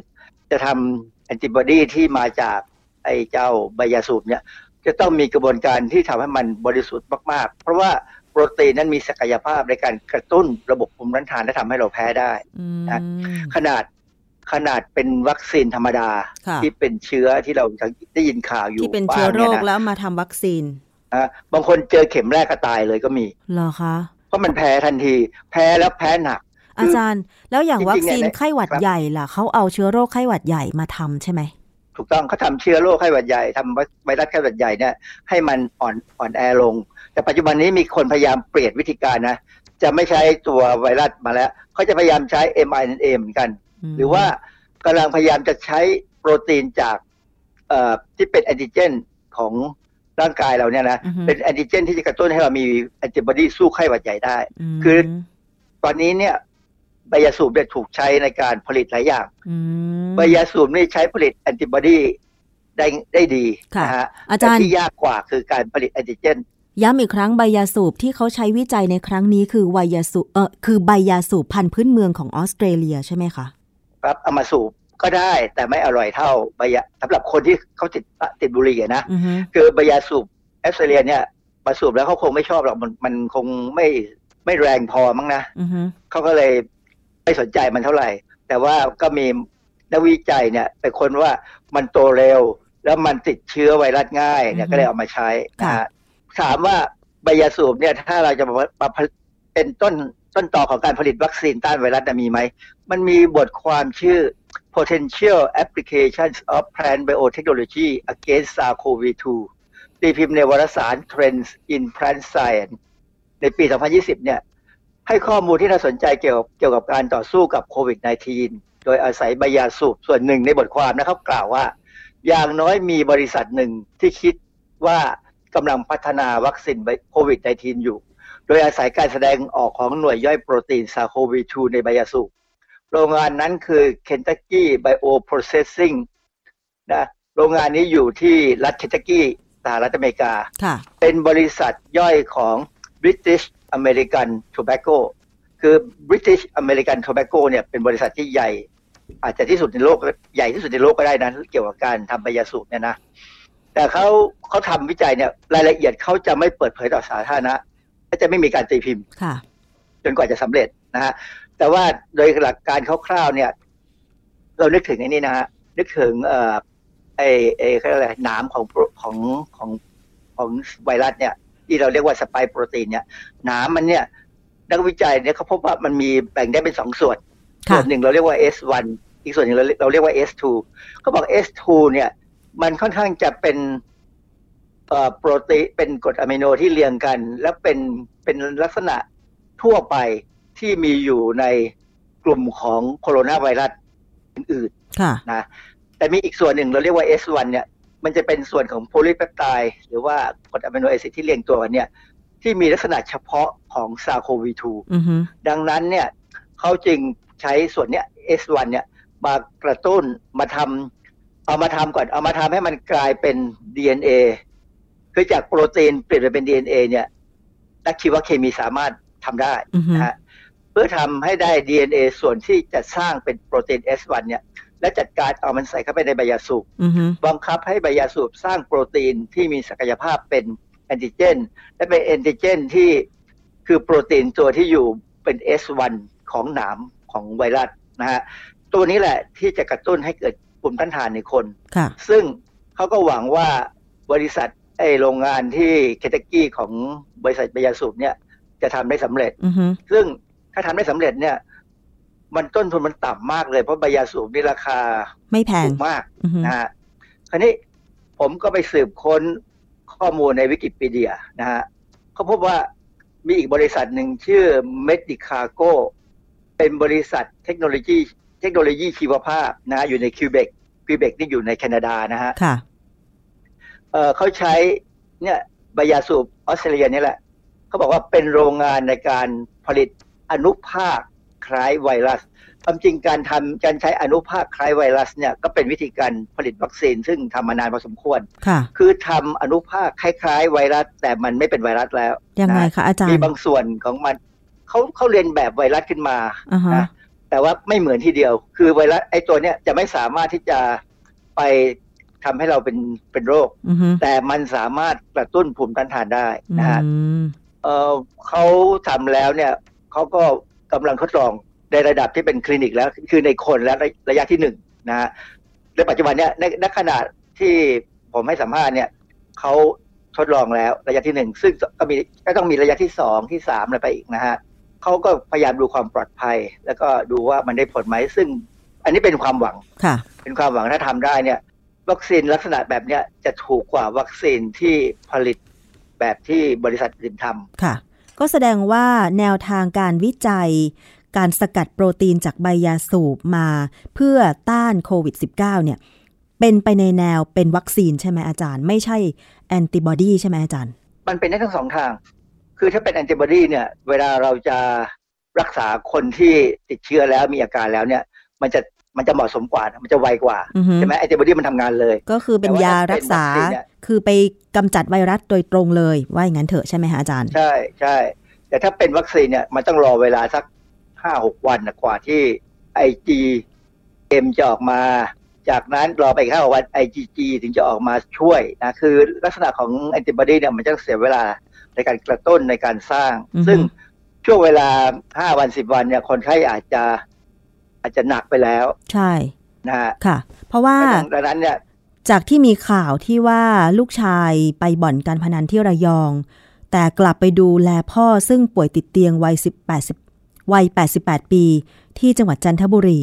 S6: จะทำแอนติบอดีที่มาจากไอ้เจ้าใบยาสูบเนี่ยจะต้องมีกระบวนการที่ทำให้มันบริสุทธิ์มากๆ เพราะว่าโปรตีนนั้นมีศักยภาพในการกระตุ้นระบบภูมิต้านทานและทำให้เราแพ้ได้
S2: อืม
S6: นะขนาด ขนาดเป็นวัคซีนธรรมดา
S2: ค่ะ
S6: ที่เป็นเชื้อที่เราได้ยินข่าวอยู่
S2: ที่เป็นเชื้อโรค
S6: บ้างนี่ยนะ
S2: แล้วมาทำวัคซีน
S6: อะบางคนเจอเข็มแรกก็ตายเลยก็มี
S2: เหรอคะ
S6: เพราะมันแพ้ทันที แพ้แล้วแพ้หนัก
S2: อาจารย์ แล้วอย่าง
S6: จริงๆ
S2: วัคซีน
S6: เนี่ย
S2: ไข้หวัด
S6: ครับ
S2: ใหญ่ล่ะเขาเอาเชื้อโรคไข้หวัดใหญ่มาทำใช่ไหม
S6: ถูกต้องเขาทำเชื้อโรคไข้หวัดใหญ่ทำไวรัสไข้หวัดใหญ่เนี่ยให้มันอ่อนอ่อนแอลง แต่ปัจจุบันนี้มีคนพยายามเปลี่ยนวิธีการนะจะไม่ใช้ตัวไวรัสมาแล้วเขาจะพยายามใช้ mRNA เหมือนกัน
S2: ม
S6: หรือว่ากำลังพยายามจะใช้โปรตีนจากเอ่อที่เป็นแอนติเจนของร่างกายเราเนี่ยนะ
S2: อือฮึ
S6: เป็นแอนติเจนที่จะกระตุ้นให้เรามีแอนติบอดีสู้ไข้หวัดใหญ่ได้
S2: ม
S6: คือตอนนี้เนี่ยใบยาสูบเนี่ยถูกใช้ในการผลิตหลายอย่าง
S2: ม
S6: ใบยาสูบนี่ใช้ผลิตแอนติบอดีได้ได้ดี
S2: ค่ะ
S6: นะฮะ
S2: อาจารย์
S6: แต่ที่ยากกว่าคือการผลิตแอนติเจน
S2: ย้ำอีกครั้งใบยาสูบที่เขาใช้วิจัยในครั้งนี้คือไวยาสูบเออคือใบยาสูบพันธุ์พื้นเมืองของออสเตรเลียใช่ไหมคะ
S6: ครับเอามาสูบก็ได้แต่ไม่อร่อยเท่าใบยาสำหรับคนที่เขาติดติดบุหรี่อะนะ
S2: อือฮึ
S6: คือใบยาสูบแอสเตรเลียเนี่ยมาสูบแล้วเขาคงไม่ชอบหรอกมันมันคงไม่ไม่แรงพอมั้งนะ
S2: อือฮึ
S6: เขาก็เลยไม่สนใจมันเท่าไหร่ แต่ว่าก็มีนักวิจัยเนี่ยไปค้นว่ามันโตเร็ว แล้วมันติดเชื้อไวรัสง่ายเนี่ยก็เลยเอามาใช้นะฮะถามว่าใบยาสูบเนี่ยถ้าเราจะมามาเป็นต้น ต้นต่อของการผลิตวัคซีนต้านไวรัสมีไหม มันมีบทความชื่อ potential applications of plant biotechnology against SARS-CoV-2 ตีพิมพ์ในวารสาร Trends in Plant Science ในปี 2020 เนี่ย ให้ข้อมูลที่น่าสนใจเกี่ยวกับเกี่ยวกับการต่อสู้กับโควิด -19 โดยอาศัยใบยาสูบส่วนหนึ่งในบทความนะครับกล่าวว่า อย่างน้อยมีบริษัทหนึ่งที่คิดว่ากำลังพัฒนาวัคซีนโควิด -19 อยู่ โดยอาศัยการแสดงออกของหน่วยย่อยโปรตีนซาโควี2ในใบยาสูบโรงงานนั้นคือ Kentucky Bioprocessing นะโรงงานนี้อยู่ที่รัฐเคนตักกี้สหรัฐอเมริกา
S2: ค่ะ
S6: เป็นบริษัทย่อยของ British American Tobacco คือ British American Tobacco เนี่ยเป็นบริษัทที่ใหญ่ อาจจะที่สุดในโลกใหญ่ที่สุดในโลกก็ได้นะเกี่ยวกับการทำใบยาสูบเนี่ยนะ แต่เขาเขาทำวิจัยเนี่ยรายละเอียดเขาจะไม่เปิดเผยต่อสาธารณะ และจะไม่มีการตีพิมพ์
S2: ค่ะ
S6: จนกว่าจะสำเร็จนะฮะแต่ว่าโดยหลักการคร่าวๆเนี่ย เรานึกถึงไอ้นี่นะฮะนึกถึงเอ่อไอ้ไอ้เขาเรียกอะไรหนามของโปรของของของไวรัสเนี่ย ที่เราเรียกว่าสไปค์โปรตีนเนี่ยหนามมันเนี่ย นักวิจัยเนี่ยเขาพบว่ามันมีแบ่งได้เป็นสองส่วน
S2: ค่ะ
S6: ส่วนหนึ่งเราเรียกว่า S1 อีกส่วนหนึ่งเราเราเรียกว่า S2 เขาบอก S2 เนี่ย มันค่อนข้างจะเป็นเอ่อ โปรตีนเป็นกรดอะมิโนที่เรียงกัน และเป็นเป็นลักษณะทั่วไปที่มีอยู่ในกลุ่มของโคโรนาไวรัสอื่น
S2: ค่ะ
S6: ๆนะแต่มีอีกส่วนหนึ่งเราเรียกว่า S1 เนี่ยมันจะเป็นส่วนของโพลีเปปไทด์หรือว่ากรด amino acid ที่เรียงตัวกันเนี่ยที่มีลักษณะเฉพาะของ SARS-CoV-2
S2: อือฮึ
S6: ดังนั้นเนี่ยเขาจึงใช้ส่วนเนี้ย S1 เนี่ยมากระตุ้นมาทำเอามาทำก่อนเอามาทำให้มันกลายเป็น DNA คือจากโปรตีนเปลี่ยนไปเป็น DNA เนี่ยนักชีวเคมีสามารถทำได้
S2: อือฮึ
S6: นะฮะเพื่อทำให้ได้ DNA ส่วนที่จะสร้างเป็นโปรตีน S1 เนี่ย และจัดการเอามันใส่เข้าไปในใบยาสูบ
S2: อือฮึ
S6: บังคับให้ใบยาสูบสร้างโปรตีนที่มีศักยภาพเป็นแอนติเจน และเป็นแอนติเจนที่คือโปรตีนตัวที่อยู่เป็น S1 ของหนามของไวรัสนะฮะตัวนี้แหละที่จะกระตุ้นให้เกิดภูมิต้านทานในคน
S2: ค่ะ
S6: ซึ่งเขาก็หวังว่าบริษัท ไอโรงงานที่เคนตักกี้ของบริษัทใบยาสูบเนี่ย จะทำได้สำเร็จ
S2: อือฮึ
S6: ซึ่งถ้าทำได้สำเร็จเนี่ย มันต้นทุนมันต่ำมากเลย เพราะใบยาสูบนี่ราคา
S2: ไม่แพง
S6: ถูกมาก
S2: อือฮึ
S6: นะฮะคราวนี้ผมก็ไปสืบค้นข้อมูลในวิกิพีเดียนะฮะเขาพบว่ามีอีกบริษัทหนึ่งชื่อ Medicago เป็นบริษัทเทคโนโลยี เทคโนโลยีชีวภาพนะฮะอยู่ในคิวเบกคิวเบกนี่อยู่ในแคนาดานะฮะ
S2: ค่ะ
S6: เอ่อเขาใช้เนี่ยใบยาสูบออสเตรเลียนี่แหละเขาบอกว่าเป็นโรงงานในการผลิตอนุภาคคล้ายไวรัสความจริงการทำการใช้อนุภาคคล้ายไวรัสเนี่ยก็เป็นวิธีการผลิตวัคซีน ซึ่งทำมานานพอสมควร
S2: ค่ะ
S6: คือทำอนุภาคคล้ายๆ ไวรัส แต่มันไม่เป็นไวรัสแล้ว
S2: ยังไง
S6: น
S2: คะอาจาร
S6: มี
S2: ย์
S6: บางส่วนของมันเขาเขาเรียนแบบไวรัสขึ้นมา
S2: อ่าฮะ
S6: นะแต่ว่าไม่เหมือนทีเดียว คือไวรัสไอ้ตัวเนี้ยจะไม่สามารถที่จะไป ทำให้เราเป็นเป็นโรค
S2: อือฮึ
S6: แต่มันสามารถกระตุ้นภูมิต้านทานได้นะฮะ
S2: อืม
S6: เออเขาทำแล้วเนี่ยเขาก็กำลังทดลองในระดับที่เป็นคลินิกแล้ว คือในคนและระระยะที่หนึ่งนะฮะในปัจจุบันเนี่ยในในขณะที่ผมให้สัมภาษณ์เนี่ยเขาทดลองแล้วระยะที่หนึ่งซึ่งก็มีก็ต้องมีระยะที่สองที่สามอะไรไปอีกนะฮะเขาก็พยายามดูความปลอดภัย แล้วก็ดูว่ามันได้ผลไหมซึ่ง อันนี้เป็นความหวัง
S2: ค่ะ
S6: เป็นความหวังถ้าทำได้เนี่ย วัคซีนลักษณะแบบเนี้ยจะถูกกว่าวัคซีนที่ผลิตแบบที่บริษัทอื่นทำ
S2: ค่ะ ก็แสดงว่าแนวทางการวิจัย การสกัดโปรตีนจากใบยาสูบมา เพื่อต้านโควิด -19 เนี่ย เป็นไปในแนวเป็นวัคซีนใช่ไหมอาจารย์ ไม่ใช่แอนติบอดีใช่ไหมอาจารย์
S6: มันเป็นได้ทั้งสองทาง คือถ้าเป็นแอนติบอดีเนี่ย เวลาเราจะรักษาคนที่ติดเชื้อแล้วมีอาการแล้วเนี่ย มันจะ มันจะเหมาะสมกว่านะมันจะไวกว่า
S2: อือฮึ
S6: ใช่ไหมแอนติบอดีมันทำงานเลย
S2: ก็คือเป็น
S6: แต่ว่ายาถ้าเป็น
S2: รักษา
S6: วัคซีนเนี่ย
S2: คือไปกำจัดไวรัสโดยตรงเลย ว่าอย่างนั้นเถอะใช่ไหมคะอาจารย์
S6: ใช่ใช่แต่ถ้าเป็นวัคซีนเนี่ยมันต้องรอเวลาสักห้าหกวันนะกว่าที่ไอจีเอ็มจะออกมา จากนั้นรอไปอีกห้าวัน IgG ถึงจะออกมาช่วยนะคือลักษณะของแอนติบอดีเนี่ยมันจะเสียเวลาในการกระตุ้นในการสร้าง
S2: อือฮึ
S6: ซึ่งช่วงเวลาห้าวันสิบวันเนี่ยคนไข้อาจจะ อาจจะหนักไปแล้ว
S2: ใช่
S6: นะฮะ
S2: ค่ะ เพราะว่า
S6: ดังนั้นเนี่ย
S2: จากที่มีข่าวที่ว่าลูกชายไปบ่อนการพนันที่ระยอง แต่กลับไปดูแลพ่อซึ่งป่วยติดเตียงวัย18 10วัย 88 ปี ที่จังหวัดจันทบุรี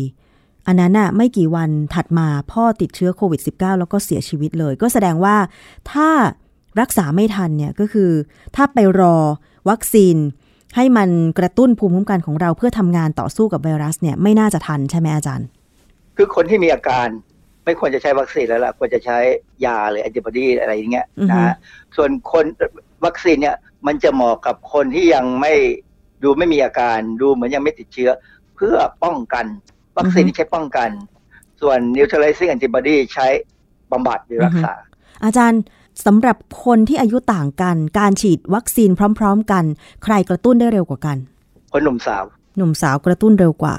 S2: อันนั้นน่ะไม่กี่วันถัดมาพ่อติดเชื้อโควิด -19 แล้วก็เสียชีวิตเลย ก็แสดงว่าถ้ารักษาไม่ทันเนี่ยก็คือ ถ้าไปรอวัคซีน ให้มันกระตุ้นภูมิคุ้มกันของเราเพื่อทำงานต่อสู้กับไวรัสเนี่ยไม่น่าจะทันใช่ไหมอาจารย์
S6: คือคนที่มีอาการไม่ควรจะใช้วัคซีนแล้วล่ะควรจะใช้ยาหรือแอนติบอดีอะไรอย่างเงี้ย
S2: อือฮึ
S6: นะฮะส่วนคนวัคซีนเนี่ยมันจะเหมาะกับคนที่ยังไม่ดูไม่มีอาการดูเหมือนยังไม่ติดเชื้อ เพื่อป้องกัน วัคซีนที่ใช้ป้องกัน ส่วน neutralizing antibody ใช้บำบัดหรือรักษา
S2: อาจารย์ สำหรับคนที่อายุต่างกัน การฉีดวัคซีนพร้อม ๆ กัน ใครกระตุ้นได้เร็วกว่ากัน
S6: คนหนุ่มสาว
S2: หนุ่มสาวกระตุ้นเร็วกว่า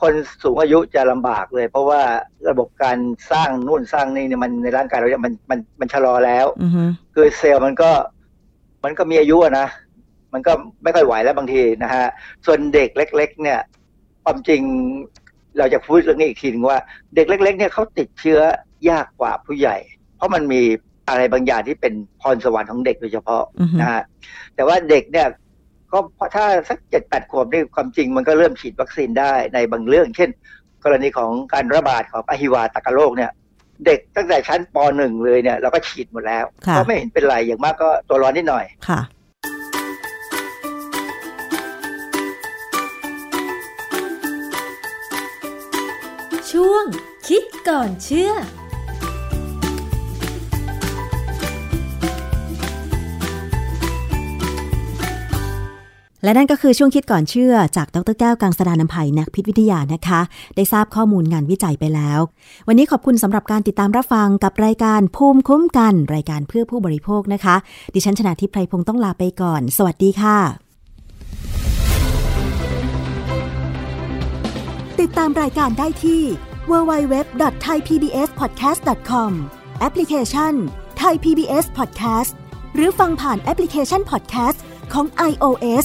S6: คนสูงอายุจะลำบากเลย เพราะว่าระบบการสร้างนู่นสร้างนี่เนี่ยมันในร่างกายเราเนี่ยมันมันมันชะลอแล้ว
S2: อือฮึ
S6: คือเซลล์มันก็ มันก็มีอายุอะนะมันก็ไม่ค่อยไหวแล้วบางทีนะฮะส่วนเด็กเล็ก ๆ เนี่ย ความจริงเราจะพูดเรื่องนี้อีกทีนึงว่า เด็กเล็ก ๆ เนี่ยเขาติดเชื้อยากกว่าผู้ใหญ่ เพราะมันมี อะไรบางอย่างที่เป็นพรสวรรค์ของเด็กโดยเฉพาะ
S2: อือฮึ
S6: นะฮะแต่ว่าเด็กเนี่ยก็ถ้าสักเจ็ดแปดขวบนี่ความจริงมันก็เริ่มฉีดวัคซีนได้ในบางเรื่อง เช่น กรณีของการระบาดของอหิวาตากโรคเนี่ย เด็กตั้งแต่ชั้นป .1 เลยเนี่ยเราก็ฉีดหมดแล้ว
S2: ค่ะ
S6: ก็ไม่เห็นเป็นไรอย่างมากก็ตัวร้อนนิดหน่อย
S2: ค่ะ
S5: ช่วงคิดก่อนเชื่อ
S2: และนั่นก็คือช่วงคิดก่อนเชื่อจากดรแก้วกังสดานนภัยนักพิษวิทยานะคะ ได้ทราบข้อมูลงานวิจัยไปแล้ว วันนี้ขอบคุณสำหรับการติดตามรับฟังกับรายการภูมิคุ้มกัน รายการเพื่อผู้บริโภคนะคะ ดิฉันชนะทิพไพรพงศ์ต้องลาไปก่อน สวัสดีค่ะ ติดตามรายการได้ที่ www.thaipbspodcast.com แอปพลิเคชัน Thai PBS Podcast หรือฟังผ่านแอปพลิเคชัน Podcast ของ iOS